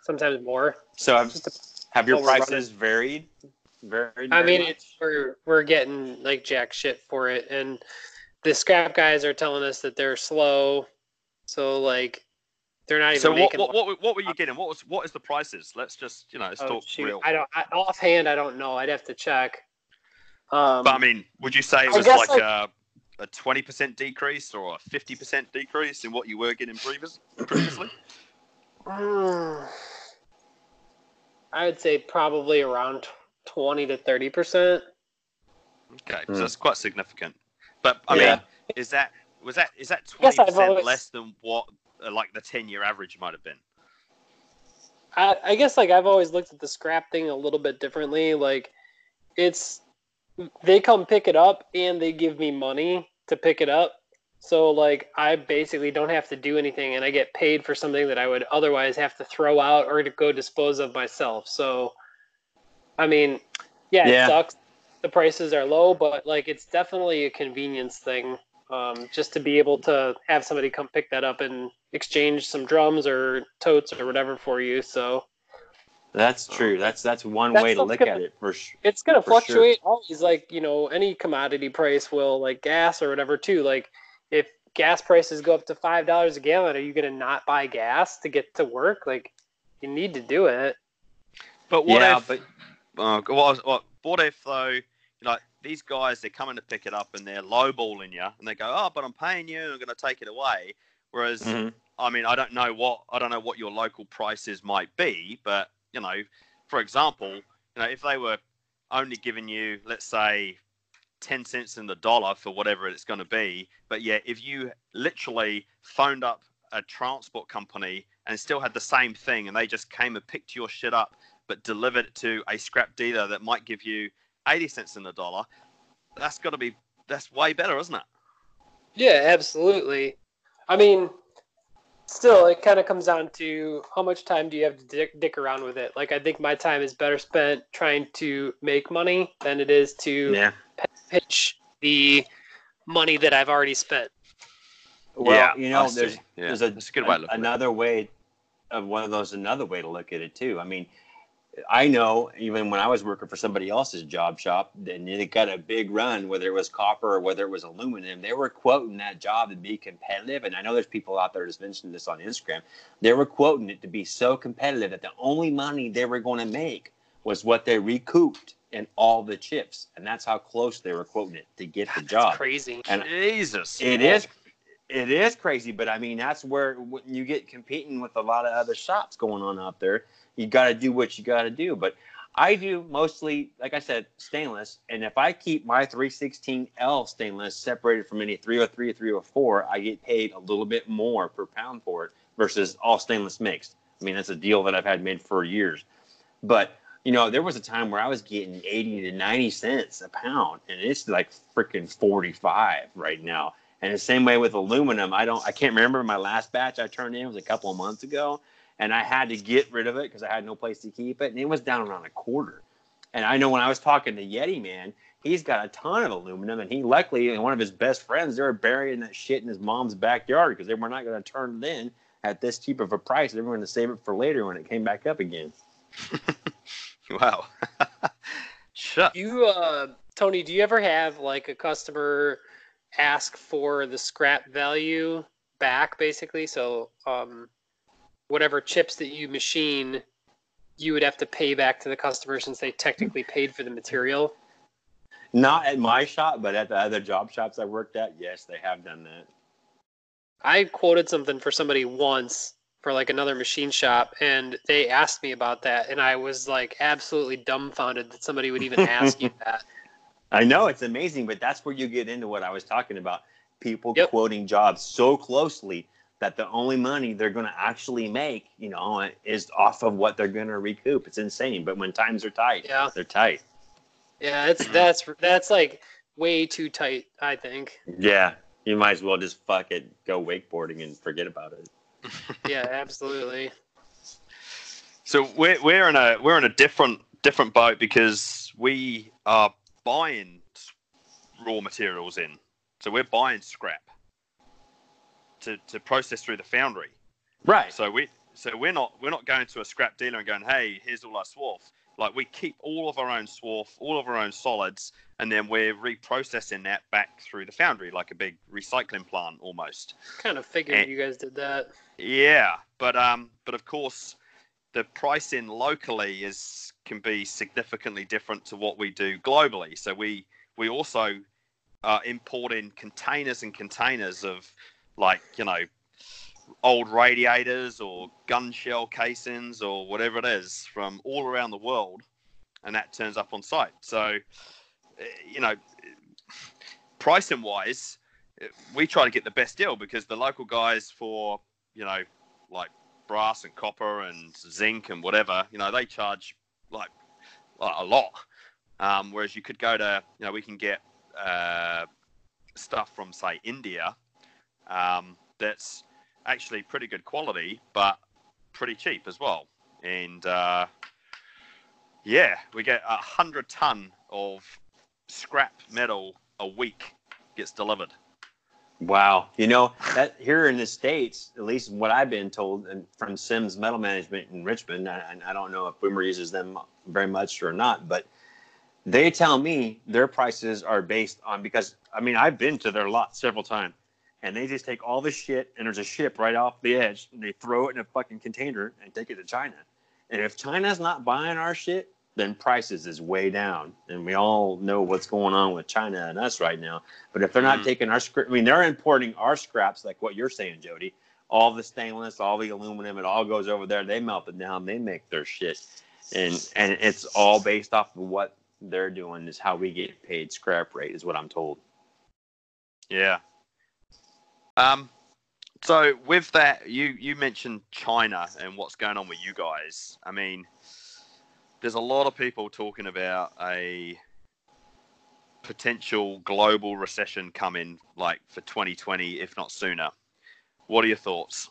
sometimes more. So have, Just have your we're prices varied? Varied. I mean, much? it's, we're we're getting like jack shit for it, and the scrap guys are telling us that they're slow, so like they're not even so what, making. what what what were you getting? What was what is the prices? Let's just you know let's Oh, talk shoot. real. I don't I, offhand. I don't know. I'd have to check. Um, But I mean, would you say it was like, like- a a twenty percent decrease or a fifty percent decrease in what you were getting previous previously? Mm, I would say probably around twenty to thirty percent. Okay, Hmm. so that's quite significant. But I Yeah. mean, is that was that is that twenty I've percent always- less than what uh, like the ten year average might have been? I, I guess like I've always looked at the scrap thing a little bit differently. Like it's they come pick it up and they give me money to pick it up. So like I basically don't have to do anything and I get paid for something that I would otherwise have to throw out or to go dispose of myself. So I mean, yeah, Yeah. it sucks. The prices are low, but like it's definitely a convenience thing. Um, just to be able to have somebody come pick that up and exchange some drums or totes or whatever for you. So That's true. That's that's one That's way to look gonna- at it for sure. it's gonna For sure. fluctuate always like you know any commodity price will like gas or whatever too like if gas prices go up to five dollars a gallon are you gonna not buy gas to get to work like you need to do it But what yeah, if? but uh, what, what what if though? You know, these guys they're coming to pick it up and they're lowballing you, and they go, "Oh, but I'm paying you, and I'm going to take it away." Whereas Mhm. I mean, I don't know what I don't know what your local prices might be, but you know, for example, you know, if they were only giving you, let's say, ten cents in the dollar for whatever it's going to be, but yeah, if you literally phoned up a transport company and still had the same thing, and they just came and picked your shit up, but delivered it to a scrap dealer that might give you eighty cents in the dollar, that's got to be that's way better, isn't it? yeah absolutely i mean still it kind of comes down to how much time do you have to dick, dick around with it like i think my time is better spent trying to make money than it is to yeah. pitch the money that i've already spent Well, Yeah, you know, there's Yeah, there's a, that's a good way to look it. another way of one of those another way to look at it too. I mean, I know even when I was working for somebody else's job shop, and they got a big run, whether it was copper or whether it was aluminum, they were quoting that job to be competitive. And I know there's people out there that's mentioned this on Instagram. They were quoting it to be so competitive that the only money they were going to make was what they recouped in all the chips, and that's how close they were quoting it to get the That's job. crazy And Jesus, it is it is crazy but i mean that's where when you get competing with a lot of other shops going on out there you got to do what you got to do. But i do mostly like i said stainless. And if i keep my 316l stainless separated from any 303 or 304 i get paid a little bit more per pound for it versus all stainless mixed. I mean that's a deal that i've had made for years. But you know there was a time where i was getting 80 to 90 cents a pound and it's like freaking 45 right now and the same way with aluminum, I don't, I can't remember my last batch I turned in was a couple of months ago, and I had to get rid of it because I had no place to keep it, and it was down around a quarter. And I know when I was talking to Yeti Man, he's got a ton of aluminum, and he luckily and one of his best friends they were burying that shit in his mom's backyard because they were not going to turn it in at this cheap of a price. They were going to save it for later when it came back up again. wow. Shut. You, uh, Tony, do you ever have like a customer ask for the scrap value back, basically? So, um, whatever chips that you machine, you would have to pay back to the customer since they technically paid for the material. Not at my shop, but at the other job shops I worked at, yes, they have done that. I quoted something for somebody once for like another machine shop, and they asked me about that, and I was like absolutely dumbfounded that somebody would even ask you that. I know it's amazing, but that's where you get into what I was talking about. People Yep. quoting jobs so closely that the only money they're going to actually make, you know, is off of what they're going to recoup. It's insane. But when times are tight, Yeah. they're tight. Yeah, it's that's that's like way too tight. I think. Yeah, you might as well just fuck it, go wakeboarding and forget about it. Yeah, absolutely. So we're we're in a we're in a different different boat because we are buying raw materials in. So we're buying scrap to, to process through the foundry. Right. So we so we're not we're not going to a scrap dealer and going, hey, here's all our swarf. Like we keep all of our own swarf, all of our own solids, and then we're reprocessing that back through the foundry like a big recycling plant almost. Kind of figured Eh. you guys did that. Yeah, but um, but of course, the pricing locally is can be significantly different to what we do globally. So we we also import in containers and containers of like you know old radiators or gun shell casings or whatever it is from all around the world, and that turns up on site. So eh, you know, pricing wise, we try to get the best deal because the local guys for you know, like brass and copper and zinc and whatever, you know, they charge like, like a lot. Um, whereas you could go to, you know, we can get uh, stuff from say India um, that's actually pretty good quality, but pretty cheap as well. And uh, yeah, we get a hundred ton of scrap metal a week gets delivered. Wow. You know, that here in the States, at least what I've been told and from Sims Metal Management in Richmond, and I don't know if Boomer uses them very much or not, but they tell me their prices are based on because I mean I've been to their lot several times and they just take all the shit and there's a ship right off the edge and they throw it in a fucking container and take it to China. And if China's not buying our shit, then prices is way down. And we all know what's going on with China and us right now. But if they're not Mhm. taking our scrap, I mean, they're importing our scraps, like what you're saying, Jody. All the stainless, all the aluminum, it all goes over there. They melt it down. They make their shit, and and it's all based off of what they're doing. Is how we get paid scrap rate, is what I'm told. Yeah. Um. So with that, you you mentioned China and what's going on with you guys. I mean, there's a lot of people talking about a potential global recession coming, like for 2020, if not sooner. What are your thoughts?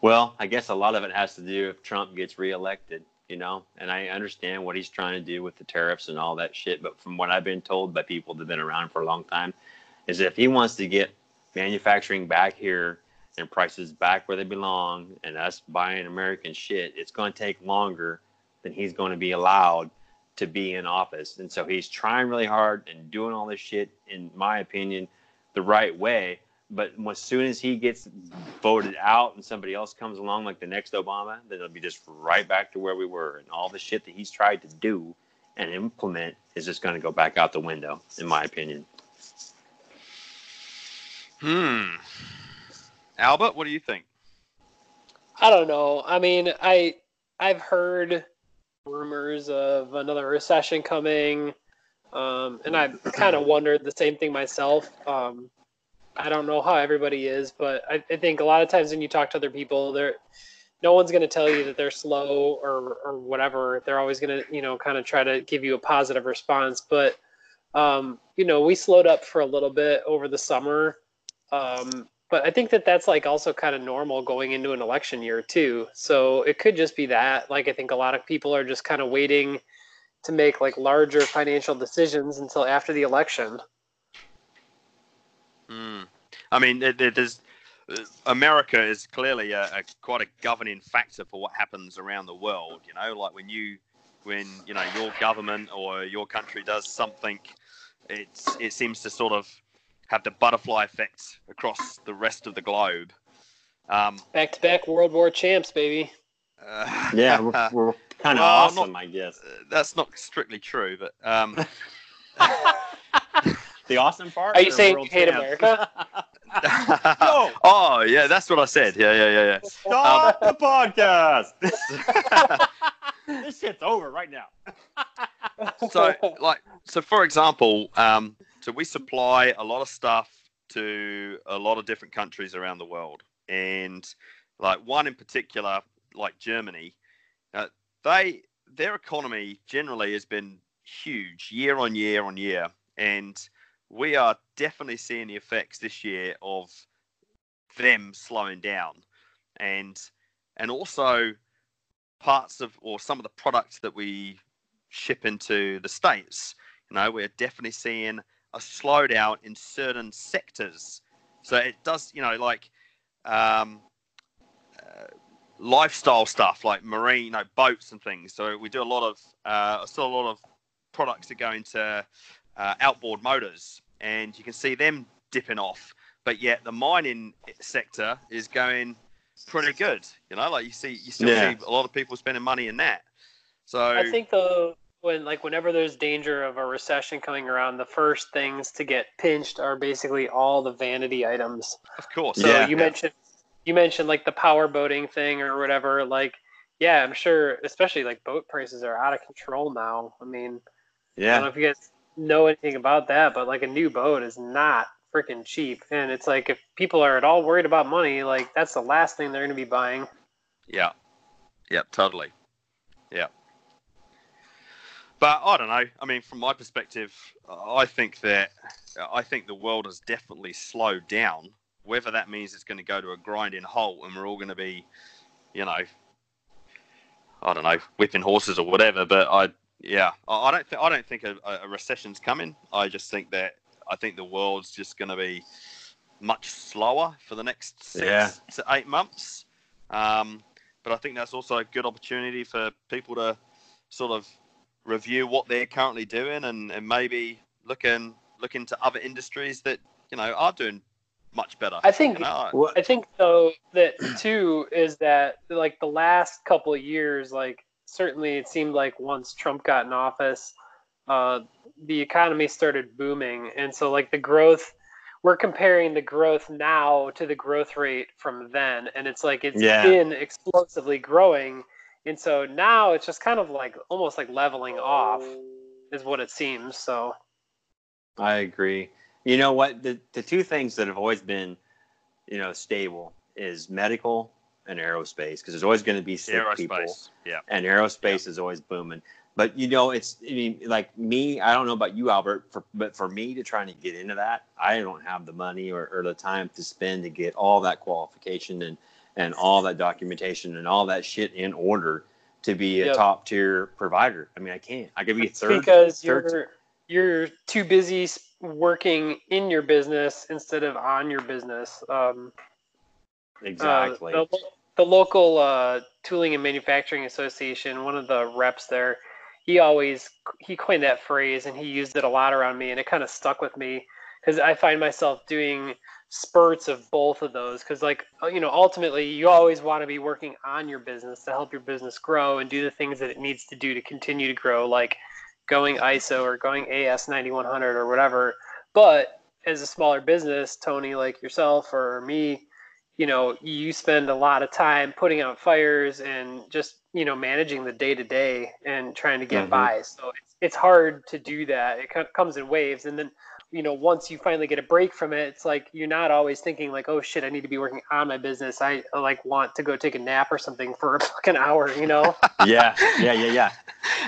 Well, I guess a lot of it has to do if Trump gets reelected, you know, and I understand what he's trying to do with the tariffs and all that shit. But from what I've been told by people that have been around for a long time, is if he wants to get manufacturing back here and prices back where they belong and us buying American shit, it's going to take longer than he's going to be allowed to be in office. And so he's trying really hard and doing all this shit, in my opinion, the right way. But as soon as he gets voted out and somebody else comes along like the next Obama, then it'll be just right back to where we were. And all the shit that he's tried to do and implement is just going to go back out the window, in my opinion. Hmm. Albert, what do you think? I don't know. I mean, I I've heard rumors of another recession coming, um, and I've kind of wondered the same thing myself. Um, I don't know how everybody is, but I, I think a lot of times when you talk to other people, they're no one's going to tell you that they're slow or or whatever. They're always going to you know kind of try to give you a positive response. But um, you know, we slowed up for a little bit over the summer. Um, but I think that that's like also kind of normal going into an election year too. So it could just be that. Like I think a lot of people are just kind of waiting to make like larger financial decisions until after the election. Hmm. I mean, there, there- there's uh, America is clearly a, a quite a governing factor for what happens around the world. You know, like when you when you know your government or your country does something, it's it seems to sort of have the butterfly effect across the rest of the globe. Um, Back to back World War champs, baby. uh, Yeah, we're, we're kind of Well, awesome, I guess. that's not strictly true, but um, The awesome part? Are you saying you hate champ? America? No. oh yeah, that's what I said. Yeah, yeah, yeah, yeah. Stop Um, the podcast. this shit's over right now. so like so for example um, so we supply a lot of stuff to a lot of different countries around the world. And like one in particular like germany uh, they their economy generally has been huge year on year on year. And we are definitely seeing the effects this year of them slowing down. And and also parts of or some of the products that we ship into the states you know we're definitely seeing a slowdown in certain sectors so it does you know like um, uh, lifestyle stuff like marine you know boats and things so we do a lot of uh, still a lot of products that go into uh, outboard motors and you can see them dipping off but yet the mining sector is going pretty good. You know, like you see, you still Yeah. see a lot of people spending money in that. So I think though, when like whenever there's danger of a recession coming around, the first things to get pinched are basically all the vanity items. of course, So Yeah. you mentioned you mentioned like the power boating thing or whatever. Like, yeah, I'm sure, especially like boat prices are out of control now. I mean, yeah. I don't know if you guys know anything about that, but like a new boat is not freaking cheap. And it's like if people are at all worried about money, like that's the last thing they're going to be buying. yeah, yeah, totally, yeah. But I don't know. I mean, from my perspective, I think that I think the world has definitely slowed down. Whether that means it's going to go to a grinding halt and we're all going to be, you know, I don't know, whipping horses or whatever. But I, yeah, I don't, th- I don't think a, a recession's coming. I just think that I think the world's just going to be much slower for the next six Yeah. to eight months. Um, but I think that's also a good opportunity for people to sort of review what they're currently doing and, and maybe look in, look into other industries that you know are doing much better. I think you know? I think though that too is that like the last couple of years, like certainly it seemed like once Trump got in office, uh, the economy started booming, and so like the growth, we're comparing the growth now to the growth rate from then, and it's like it's Yeah. been explosively growing, and so now it's just kind of like almost like leveling off, is what it seems. So I agree. You know what? The the two things that have always been, you know, stable is medical and aerospace because there's always going to be sick people. Yeah. and aerospace is always booming. But you know, it's I mean, like me. I don't know about you, Albert, for, but for me to try to get into that, I don't have the money or, or the time to spend to get all that qualification and and all that documentation and all that shit in order to be a Yep. top tier provider. I mean, I can't. I could be a third because third- you're you're too busy working in your business instead of on your business. Um, uh, exactly. the, the local uh, tooling and manufacturing association, one of the reps there, he always he coined that phrase and he used it a lot around me, and it kind of stuck with me because I find myself doing spurts of both of those because like uh, you know ultimately you always want to be working on your business to help your business grow and do the things that it needs to do to continue to grow like going ISO or going AS9100 or whatever. But as a smaller business tony like yourself or me you know you spend a lot of time putting out fires and just you know managing the day to day and trying to get Mhm. by. So it's, it's hard to do that. It co- comes in waves. And then you know once you finally get a break from it it's like you're not always thinking like oh shit i need to be working on my business i like want to go take a nap or something for a fucking hour you know yeah, yeah, yeah, yeah.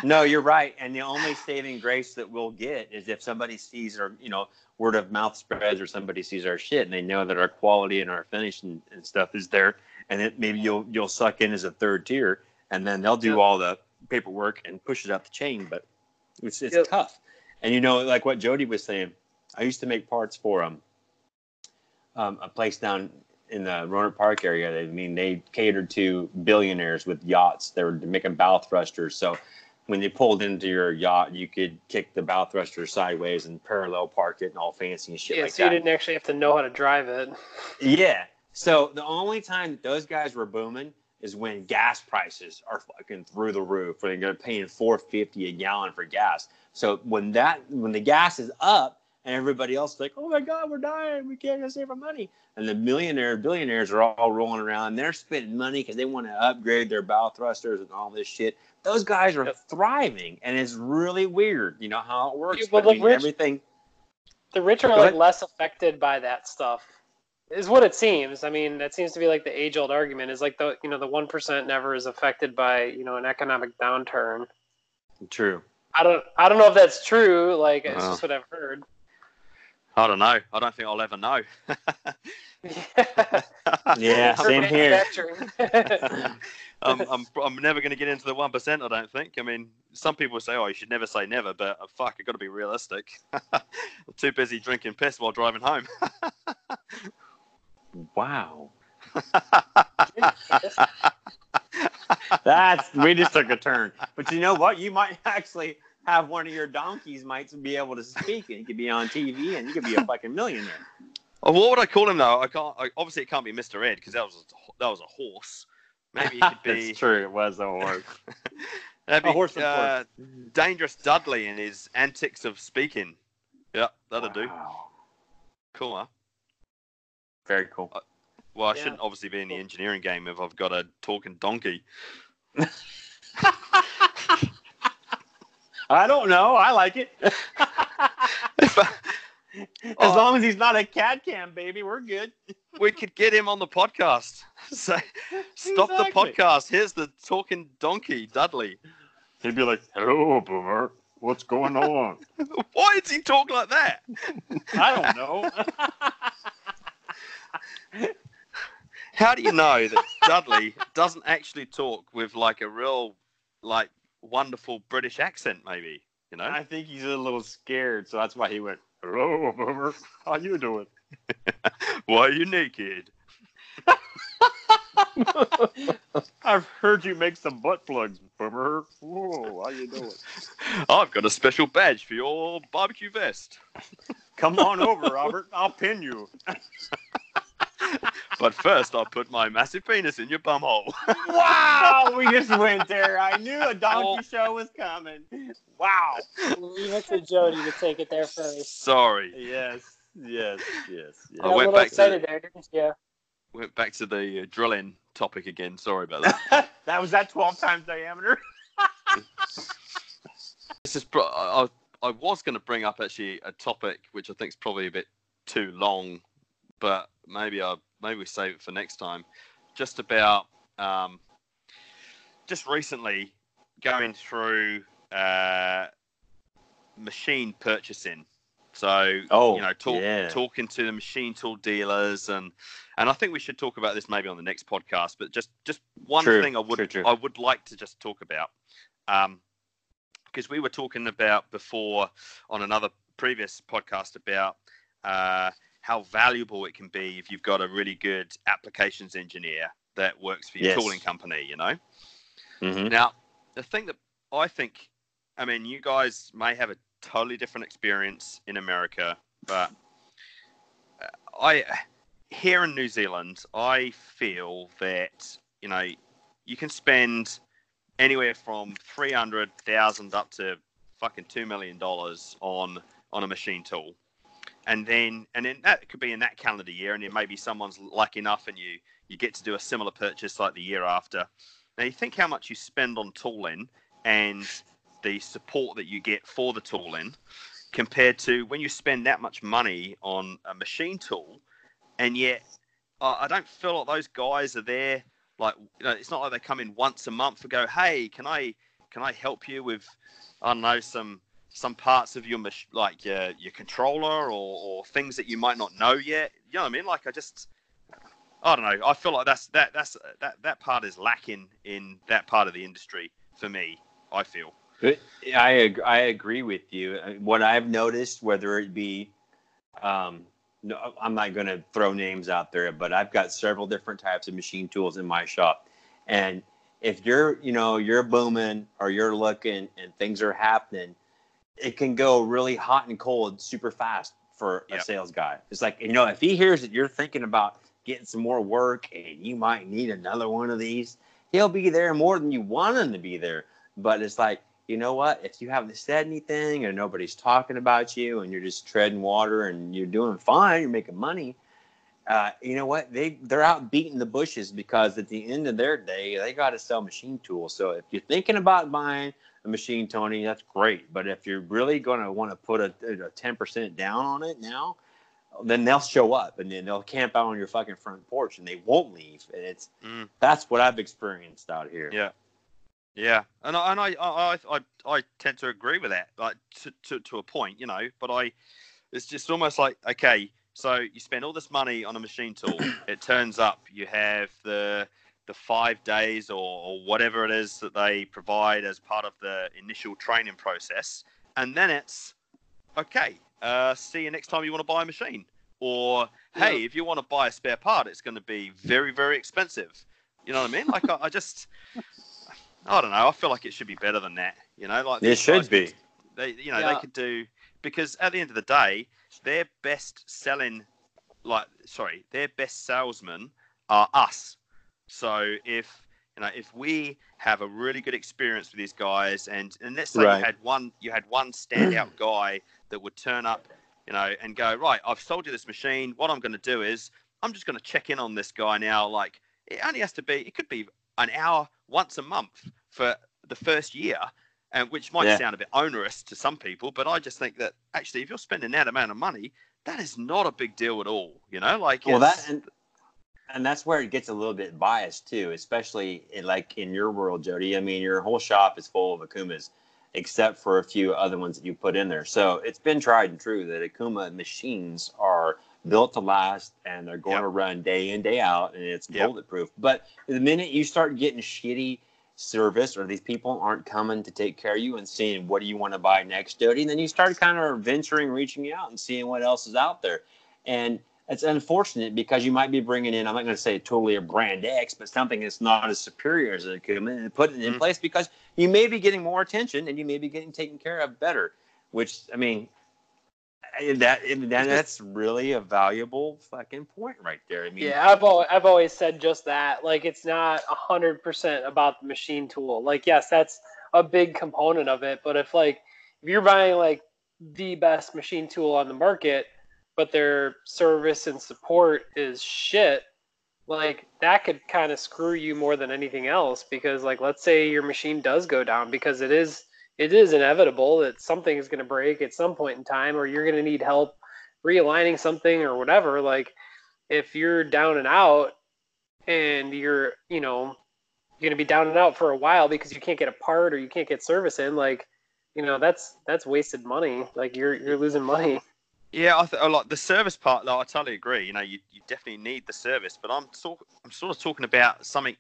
No, you're right. And the only saving grace that we'll get is if somebody sees our, you know, word of mouth spreads or somebody sees our shit and they know that our quality and our finish and, and stuff is there. And then maybe you'll you'll suck in as a third tier, and then they'll do Yep. all the paperwork and push it up the chain. But it's it's Yep. tough. And you know, like what Jody was saying, I used to make parts for um, um a place down in the Roanoke Park area. I mean, they catered to billionaires with yachts. They were making bow thrusters. So when they pulled into your yacht, you could kick the bow thruster sideways and parallel park it and all fancy and shit yeah like so you didn't actually have to know how to drive it Yeah. So the only time that those guys were booming is when gas prices are fucking through the roof. When they're paying four fifty a gallon for gas. So when that when the gas is up, and everybody else is like, "Oh my God, we're dying. We can't save our money." And the millionaire billionaires are all rolling around. They're spending money because they want to upgrade their bow thrusters and all this shit. Those guys are thriving, and it's really weird. You know how it works. But but I mean, Rich- everything. The rich are Go like ahead. less affected by that stuff. Is what it seems. I mean, that seems to be like the age old argument is like the you know the one percent never is affected by you know an economic downturn. True. I don't I don't know if that's true. Like it's Wow. just what I've heard. I don't know. I don't think I'll ever know. Yeah, For same here. I'm, I'm, I'm never going to get into the 1%, I don't think. I mean, some people say, oh, you should never say never, but uh, fuck, i got to be realistic. I'm too busy drinking piss while driving home. Wow. That's we just took a turn. But you know what? You might actually have one of your donkeys might be able to speak and he could be on TV and you could be a fucking millionaire. oh, what would I call him, though? I can't. I, obviously, it can't be Mr. Ed because that was, a, that was a horse. Maybe it could be. That's true. It was a horse. That'd A horse, of uh, Dangerous Dudley and his antics of speaking. Yeah, that'll do. Cool, huh? Very cool. Well, I Yeah. shouldn't obviously be in the engineering game if I've got a talking donkey. I don't know. I like it. I- As Oh. long as he's not a CAD cam baby, we're good. we could get him on the podcast. Say, stop Exactly. the podcast. Here's the talking donkey, Dudley. He'd be like, "Hello, Boomer. What's going on?" Why does he talk like that? I don't know. How do you know that Dudley doesn't actually talk with like a real, like, wonderful British accent? Maybe you know. I think he's a little scared, so that's why he went, "Hello, Boomer. How you doing?" Why are you naked? I've heard you make some butt plugs, Boomer. Whoa, how you doing? I've got a special badge for your barbecue vest. Come on over, Robert. I'll pin you. But first, I'll put my massive penis in your bumhole. Wow, we just went there. I knew a donkey Oh. show was coming. Wow. Leave it to Jody to take it there first. Sorry. Yes, yes, yes. yes. I Got a went little back to- there, didn't you? Went back to the uh, drilling topic again. Sorry about that. that was that 12 times diameter. this is. Pro- I, I was going to bring up actually a topic which I think is probably a bit too long, but maybe I maybe we save it for next time. Just about um, just recently going through uh, machine purchasing. So Oh, you know, talk, yeah. talking to the machine tool dealers and and I think we should talk about this maybe on the next podcast. But just just one True, thing I would true, true. I would like to just talk about, um, because we were talking about before on another previous podcast about uh, how valuable it can be if you've got a really good applications engineer that works for your Yes. tooling company. You know. Mm-hmm. Now, the thing that I think, I mean, you guys may have a totally different experience in America, but uh, I, here in New Zealand, I feel that, you know, you can spend anywhere from 300,000 up to fucking $2 million on, on a machine tool. And then, and then that could be in that calendar year, and then maybe someone's lucky enough and you, you get to do a similar purchase like the year after. Now you think how much you spend on tooling and the support that you get for the tooling compared to when you spend that much money on a machine tool and yet I I don't feel like those guys are there like you know it's not like they come in once a month and go hey can I can I help you with I don't know some some parts of your mach- like your your controller or, or things that you might not know yet you know what I mean like I just I don't know. I feel like that's that that's that that part is lacking in that part of the industry for me. I feel. I I agree with you. Uh, What I've noticed, whether it be, um, no, I'm not going to throw names out there, but I've got several different types of machine tools in my shop, and if you're, you know, you're booming or you're looking and things are happening, it can go really hot and cold super fast for a Yep. sales guy. It's like you know, if he hears that you're thinking about getting some more work and you might need another one of these, he'll be there more than you want him to be there. But it's like you know what? If you haven't said anything and nobody's talking about you and you're just treading water and you're doing fine, you're making money. Uh, you know what? They they're out beating the bushes because at the end of their day, they got to sell machine tools. So if you're thinking about buying a machine, Tony, that's great. But if you're really going to want to put a ten percent down on it now, then they'll show up and then they'll camp out on your fucking front porch and they won't leave. And it's Mm. that's what I've experienced out here. Yeah. Yeah, and I and I I, I, I tend to agree with that, like to, to, to a point, you know. But I, it's just almost like okay, so you spend all this money on a machine tool, it turns up, you have the the five days or, or whatever it is that they provide as part of the initial training process, and then it's okay. Uh, see you next time you want to buy a machine, or hey, if you want to buy a spare part, it's going to be very very expensive. You know what I mean? Like I, I just. I don't know. I feel like it should be better than that. You know, like It should be. could- They, you know, Yeah. they could do because at the end of the day, their best selling, like, sorry, their best salesmen are us. So if you know, if we have a really good experience with these guys, and and let's say Right. you had one, you had one standout guy that would turn up, you know, and go, right, I've sold you this machine. What I'm going to do is I'm just going to check in on this guy now. Like, it only has to be, it could be an hour once a month for the first year, and which might Yeah. sound a bit onerous to some people, but I just think that actually, if you're spending that amount of money, that is not a big deal at all. You know, like Well, that and and that's where it gets a little bit biased too, especially in, like in your world, Jody. I mean, your whole shop is full of Okumas, except for a few other ones that you put in there. So it's been tried and true that Okuma machines are built to last and they're going Yep. to run day in day out, and it's Yep. bulletproof. But the minute you start getting shitty service or these people aren't coming to take care of you and seeing what do you want to buy next, Jody, and then you start kind of venturing, reaching out and seeing what else is out there. And it's unfortunate because you might be bringing in, I'm not going to say totally a brand X, but something that's not as superior as it could and put it in Mhm. place because you may be getting more attention and you may be getting taken care of better, which, I mean, that, that that's really a valuable fucking point right there. I mean, Yeah, I've always, I've always said just that. Like, it's not a hundred percent about the machine tool. Like, yes, that's a big component of it. But if like if you're buying like the best machine tool on the market, but their service and support is shit, like that could kind of screw you more than anything else. Because like, let's say your machine does go down because it is it is inevitable that something is going to break at some point in time, or you're going to need help realigning something or whatever. Like if you're down and out and you're you know you're gonna be down and out for a while because you can't get a part or you can't get service in like you know that's that's wasted money like you're you're losing money Yeah, I th- like the service part. Like, I totally agree. You know, you, you definitely need the service, but I'm sort I'm sort of talking about something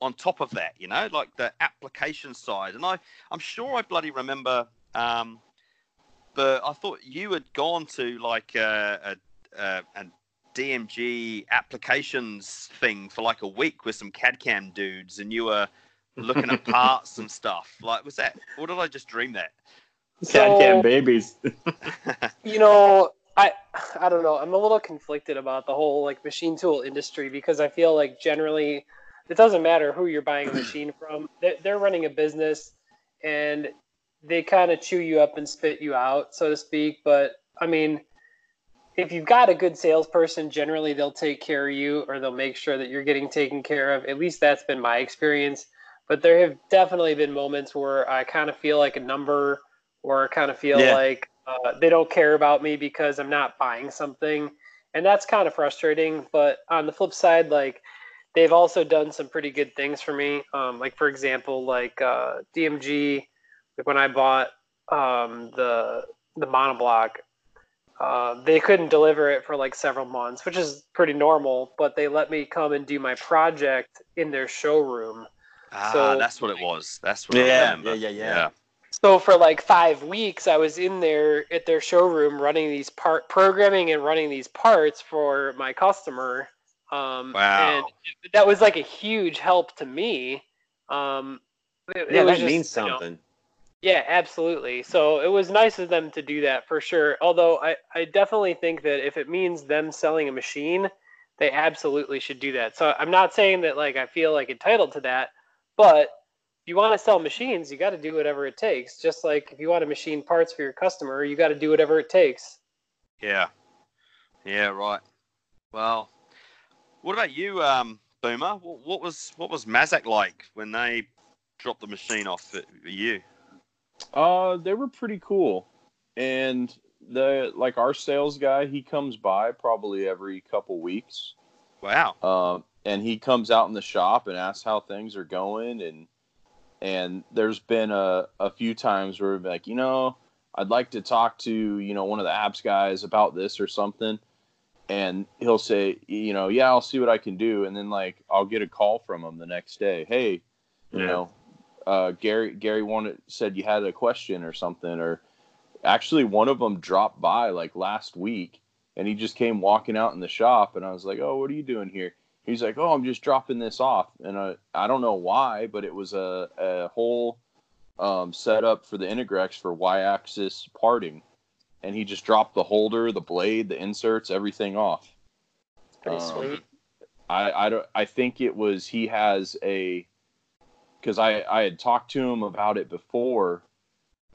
on top of that. You know, like the application side. And I I'm sure I bloody remember. Um, but I thought you had gone to like a a, a, a DMG applications thing for like a week with some CAD CAM dudes, and you were looking at parts and stuff. Like, was that? Or did I just dream that? Cat can So- babies. you know i i don't know. I'm a little conflicted about the whole like machine tool industry because i feel like generally it doesn't matter who you're buying a machine from. They're, they're running a business and they kind of chew you up and spit you out so to speak. But i mean if you've got a good salesperson generally they'll take care of you or they'll make sure that you're getting taken care of. At least that's been my experience. But there have definitely been moments where i kind of feel like a number or kind of feel Yeah. like uh, they don't care about me because I'm not buying something, and that's kind of frustrating. But on the flip side, like they've also done some pretty good things for me. Um, like for example, like uh, DMG, like when I bought um, the the monoblock, uh, they couldn't deliver it for like several months, which is pretty normal. But they let me come and do my project in their showroom. Ah, So- that's what it was. That's what I Yeah, yeah, yeah, yeah. So for like five weeks, I was in there at their showroom running these part programming and running these parts for my customer. Um, Wow. And that was like a huge help to me. Um, it- it Yeah, was that just, means you know, something. yeah, absolutely. So it was nice of them to do that for sure. Although I, I definitely think that if it means them selling a machine, they absolutely should do that. So I'm not saying that like I feel like entitled to that, but you want to sell machines, you got to do whatever it takes. Just like if you want to machine parts for your customer, you got to do whatever it takes. Yeah. Yeah, right. Well, what about you, um, Boomer? What, what was what was Mazak like when they dropped the machine off for you? Uh, they were pretty cool, and the like our sales guy, he comes by probably every couple weeks. Wow. Um, and he comes out in the shop and asks how things are going, and and there's been a a few times where we're like, you know, I'd like to talk to you know one of the apps guys about this or something, and he'll say, you know, yeah, I'll see what I can do, and then like I'll get a call from him the next day, hey, you Yeah. know, uh, Gary Gary wanted said you had a question or something, or actually one of them dropped by like last week, and he just came walking out in the shop, and I was like, oh, what are you doing here? He's like, oh, I'm just dropping this off, and I I don't know why, but it was a a whole um, setup for the Integrex for Y-axis parting, and he just dropped the holder, the blade, the inserts, everything off. Pretty Um, sweet. I I don't I think it was he has a because I I had talked to him about it before,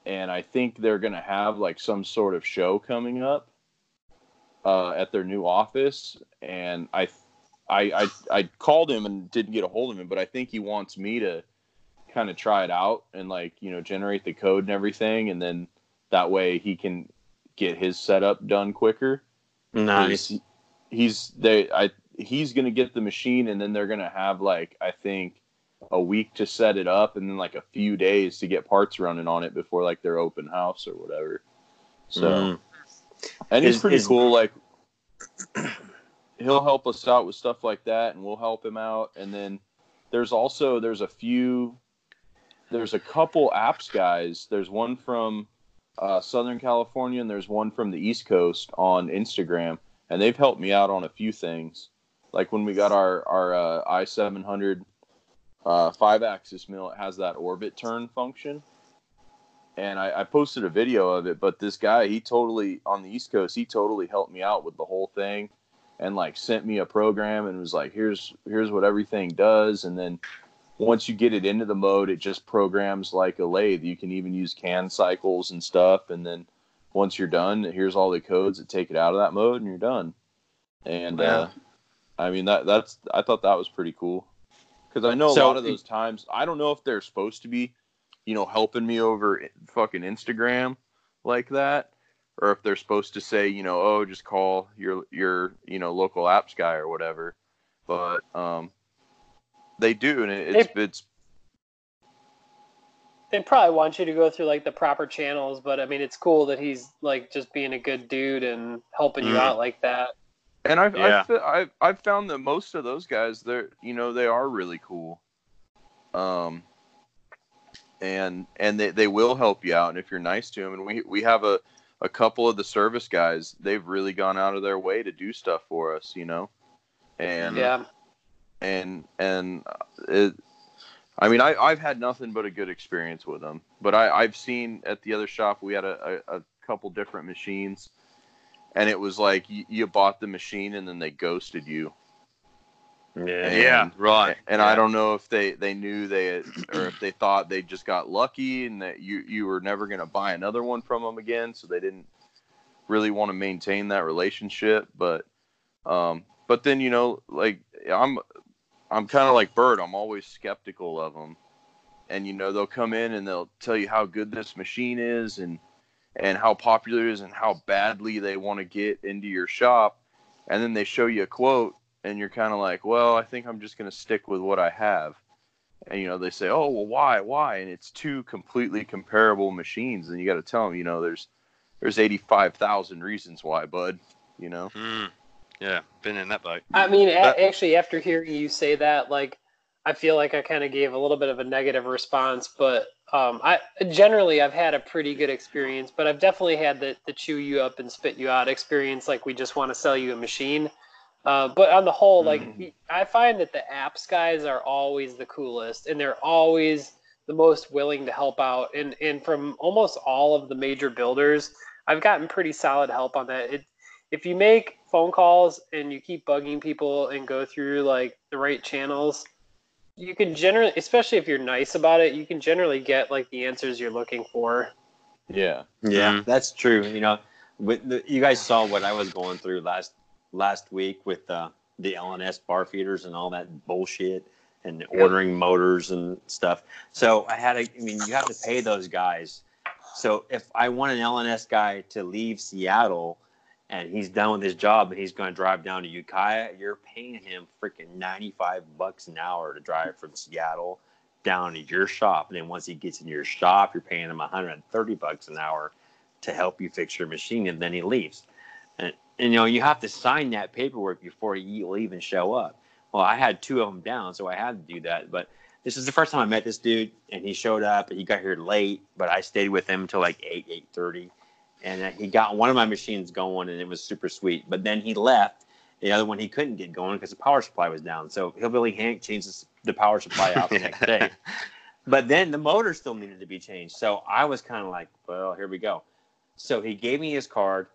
and I think they're gonna have like some sort of show coming up uh, at their new office, and I I I I called him and didn't get a hold of him, but I think he wants me to kind of try it out and like you know generate the code and everything, and then that way he can get his setup done quicker. Nice. He's, he's they I he's gonna get the machine and then they're gonna have like I think a week to set it up and then like a few days to get parts running on it before like their open house or whatever. So Mm. and he's Is- pretty is- cool. Like he'll help us out with stuff like that, and we'll help him out. And then there's also there's a few there's a couple apps guys. There's one from uh, Southern California, and there's one from the East Coast on Instagram, and they've helped me out on a few things. Like when we got our our uh, i seven hundred uh, five axis mill, it has that orbit turn function and I, I posted a video of it. But this guy, he totally on the East Coast, he totally helped me out with the whole thing, and like sent me a program and was like, "Here's here's what everything does." And then once you get it into the mode, it just programs like a lathe. You can even use canned cycles and stuff. And then once you're done, here's all the codes that take it out of that mode, and you're done. And uh, I mean that that's I thought that was pretty cool because I know a So- lot of those times I don't know if they're supposed to be, you know, helping me over fucking Instagram like that, or if they're supposed to say, you know, oh, just call your your you know local apps guy or whatever. But um, they do, and it, it's it's They probably want you to go through like the proper channels, but I mean, it's cool that he's like just being a good dude and helping you Mm. out like that. And I've, Yeah. I've, I've I've found that most of those guys, they're you know they are really cool, um, and and they, they will help you out, and if you're nice to them, and we we have a a couple of the service guys, they've really gone out of their way to do stuff for us, you know, and Yeah. and and uh, it, I mean I I've had nothing but a good experience with them, but I I've seen at the other shop we had a, a, a couple different machines and it was like you, you bought the machine and then they ghosted you. Yeah. Yeah, right. And Yeah. I don't know if they they knew they or if they thought they just got lucky and that you you were never going to buy another one from them again, so they didn't really want to maintain that relationship. But um, but then you know, like I'm I'm kind of like Bird. I'm always skeptical of them, and you know they'll come in and they'll tell you how good this machine is and and how popular it is and how badly they want to get into your shop, and then they show you a quote and you're kind of like, well, I think I'm just going to stick with what I have. And you know, they say, oh, well, why, why? And it's two completely comparable machines, and you got to tell them, you know, there's there's 85,000 reasons why, bud. You know, Mm. Yeah, been in that boat. I mean, a- actually, after hearing you say that, like, I feel like I kind of gave a little bit of a negative response, but um, I generally I've had a pretty good experience, but I've definitely had the, the chew you up and spit you out experience. Like, we just want to sell you a machine. Uh, but on the whole, like, I find that the apps guys are always the coolest, and they're always the most willing to help out. And and from almost all of the major builders, I've gotten pretty solid help on that. It, if you make phone calls and you keep bugging people and go through like the right channels, you can generally, especially if you're nice about it, you can generally get like the answers you're looking for. Yeah. Yeah, Mhm. that's true. You know, with the, you guys saw what I was going through last last week with uh, the LNS bar feeders and all that bullshit and ordering motors and stuff. So I had to. I mean, you have to pay those guys. So if I want an LNS guy to leave Seattle and he's done with his job and he's going to drive down to Ukiah, you're paying him freaking 95 bucks an hour to drive from Seattle down to your shop. And then once he gets in your shop, you're paying him 130 bucks an hour to help you fix your machine. And then he leaves. And, and you know, you have to sign that paperwork before you'll even show up. Well, I had two of them down, so I had to do that. But this is the first time I met this dude, and he showed up, and he got here late, but I stayed with him until like 8, 8.30. And uh, he got one of my machines going, and it was super sweet. But then he left. The other one he couldn't get going because the power supply was down. So Hillbilly Hank changed the power supply out the next day. But then the motor still needed to be changed. So I was kind of like, well, here we go. So he gave me his card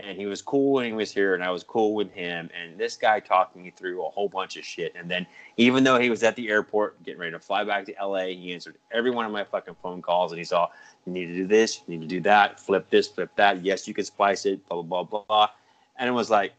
and he was cool when he was here and I was cool with him. And this guy talked me through a whole bunch of shit. And then even though he was at the airport getting ready to fly back to LA, he answered every one of my fucking phone calls and he saw, you need to do this, you need to do that, flip this, flip that. Yes, you can splice it, blah, blah, blah, blah. And it was like,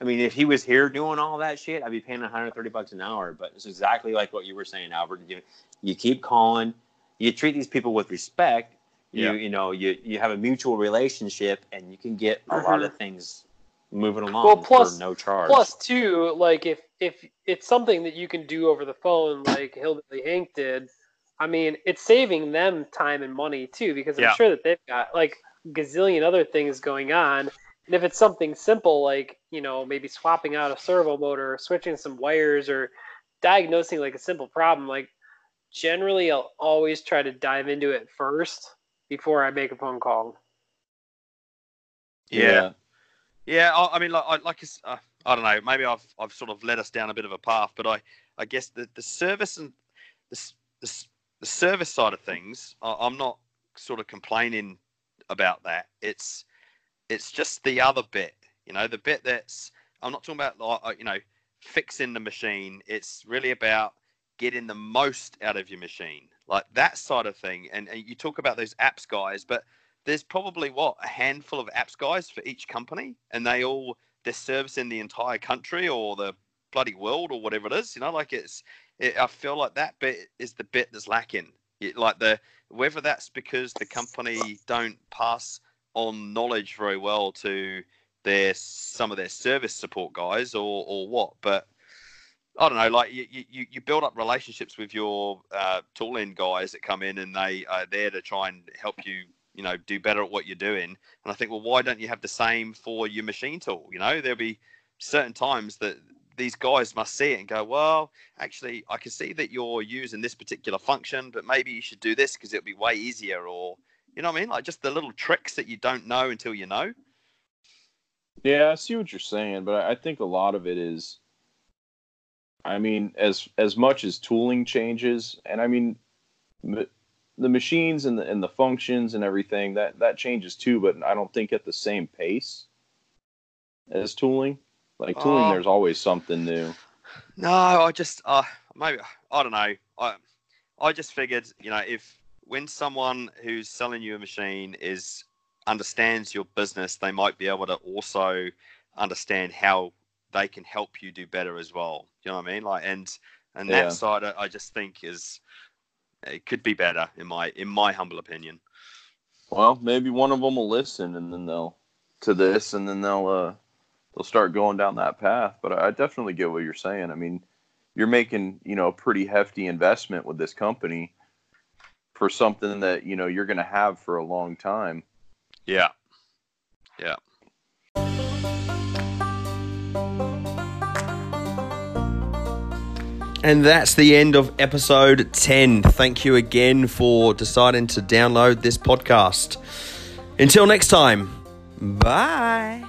I mean, if he was here doing all that shit, I'd be paying 130 bucks an hour. But it's exactly like what you were saying, Albert. You, you keep calling, you treat these people with respect. You Yeah. you know you you have a mutual relationship, and you can get a lot of mm-hmm. things moving along Well, plus- for no charge. Plus, too, like if if it's something that you can do over the phone, like Hillbilly Hank did, I mean, it's saving them time and money too, because I'm Yeah. sure that they've got like gazillion other things going on. And if it's something simple, like you know, maybe swapping out a servo motor, or switching some wires, or diagnosing like a simple problem, like generally I'll always try to dive into it first before I make a phone call. Yeah. Yeah, I, I mean, like, I, like uh, I don't know. Maybe I've, I've sort of led us down a bit of a path, but I, I guess the, the service and the, the, the service side of things, I, I'm not sort of complaining about that. It's, it's just the other bit, you know, the bit that's. I'm not talking about like, uh, you know, fixing the machine. It's really about getting the most out of your machine, like that side of thing. And, and you talk about those apps guys, but there's probably what a handful of apps guys for each company, and they all they're servicing the entire country or the bloody world or whatever it is. You know, like it's. It, I feel like that bit is the bit that's lacking. It, like the whether that's because the company don't pass on knowledge very well to their some of their service support guys or or what, but. I don't know, like you, you, you build up relationships with your uh, tooling guys that come in and they are there to try and help you you know do better at what you're doing. And i think well why don't you have the same for your machine tool? You know there'll be certain times that these guys must see it and go well actually i can see that you're using this particular function but maybe you should do this because it'll be way easier or you know what i mean? Like just the little tricks that you don't know until you know. Yeah, I see what you're saying, but I think a lot of it is I mean, as as much as tooling changes, and I mean m- the machines and the and the functions and everything, that that changes too, but I don't think at the same pace as tooling. Like tooling Oh. there's always something new. No, I just uh maybe I don't know. I I just figured, you know, if when someone who's selling you a machine is understands your business, they might be able to also understand how they can help you do better as well. You know what I mean? Like and and that Yeah. side I I just think is it could be better in my in my humble opinion. Well, maybe one of them will listen and then they'll to this and then they'll uh they'll start going down that path. But I definitely get what you're saying. I mean, you're making, you know, a pretty hefty investment with this company for something that, you know, you're going to have for a long time. Yeah. Yeah. And that's the end of episode 10. Thank you again for deciding to download this podcast. Until next time, bye.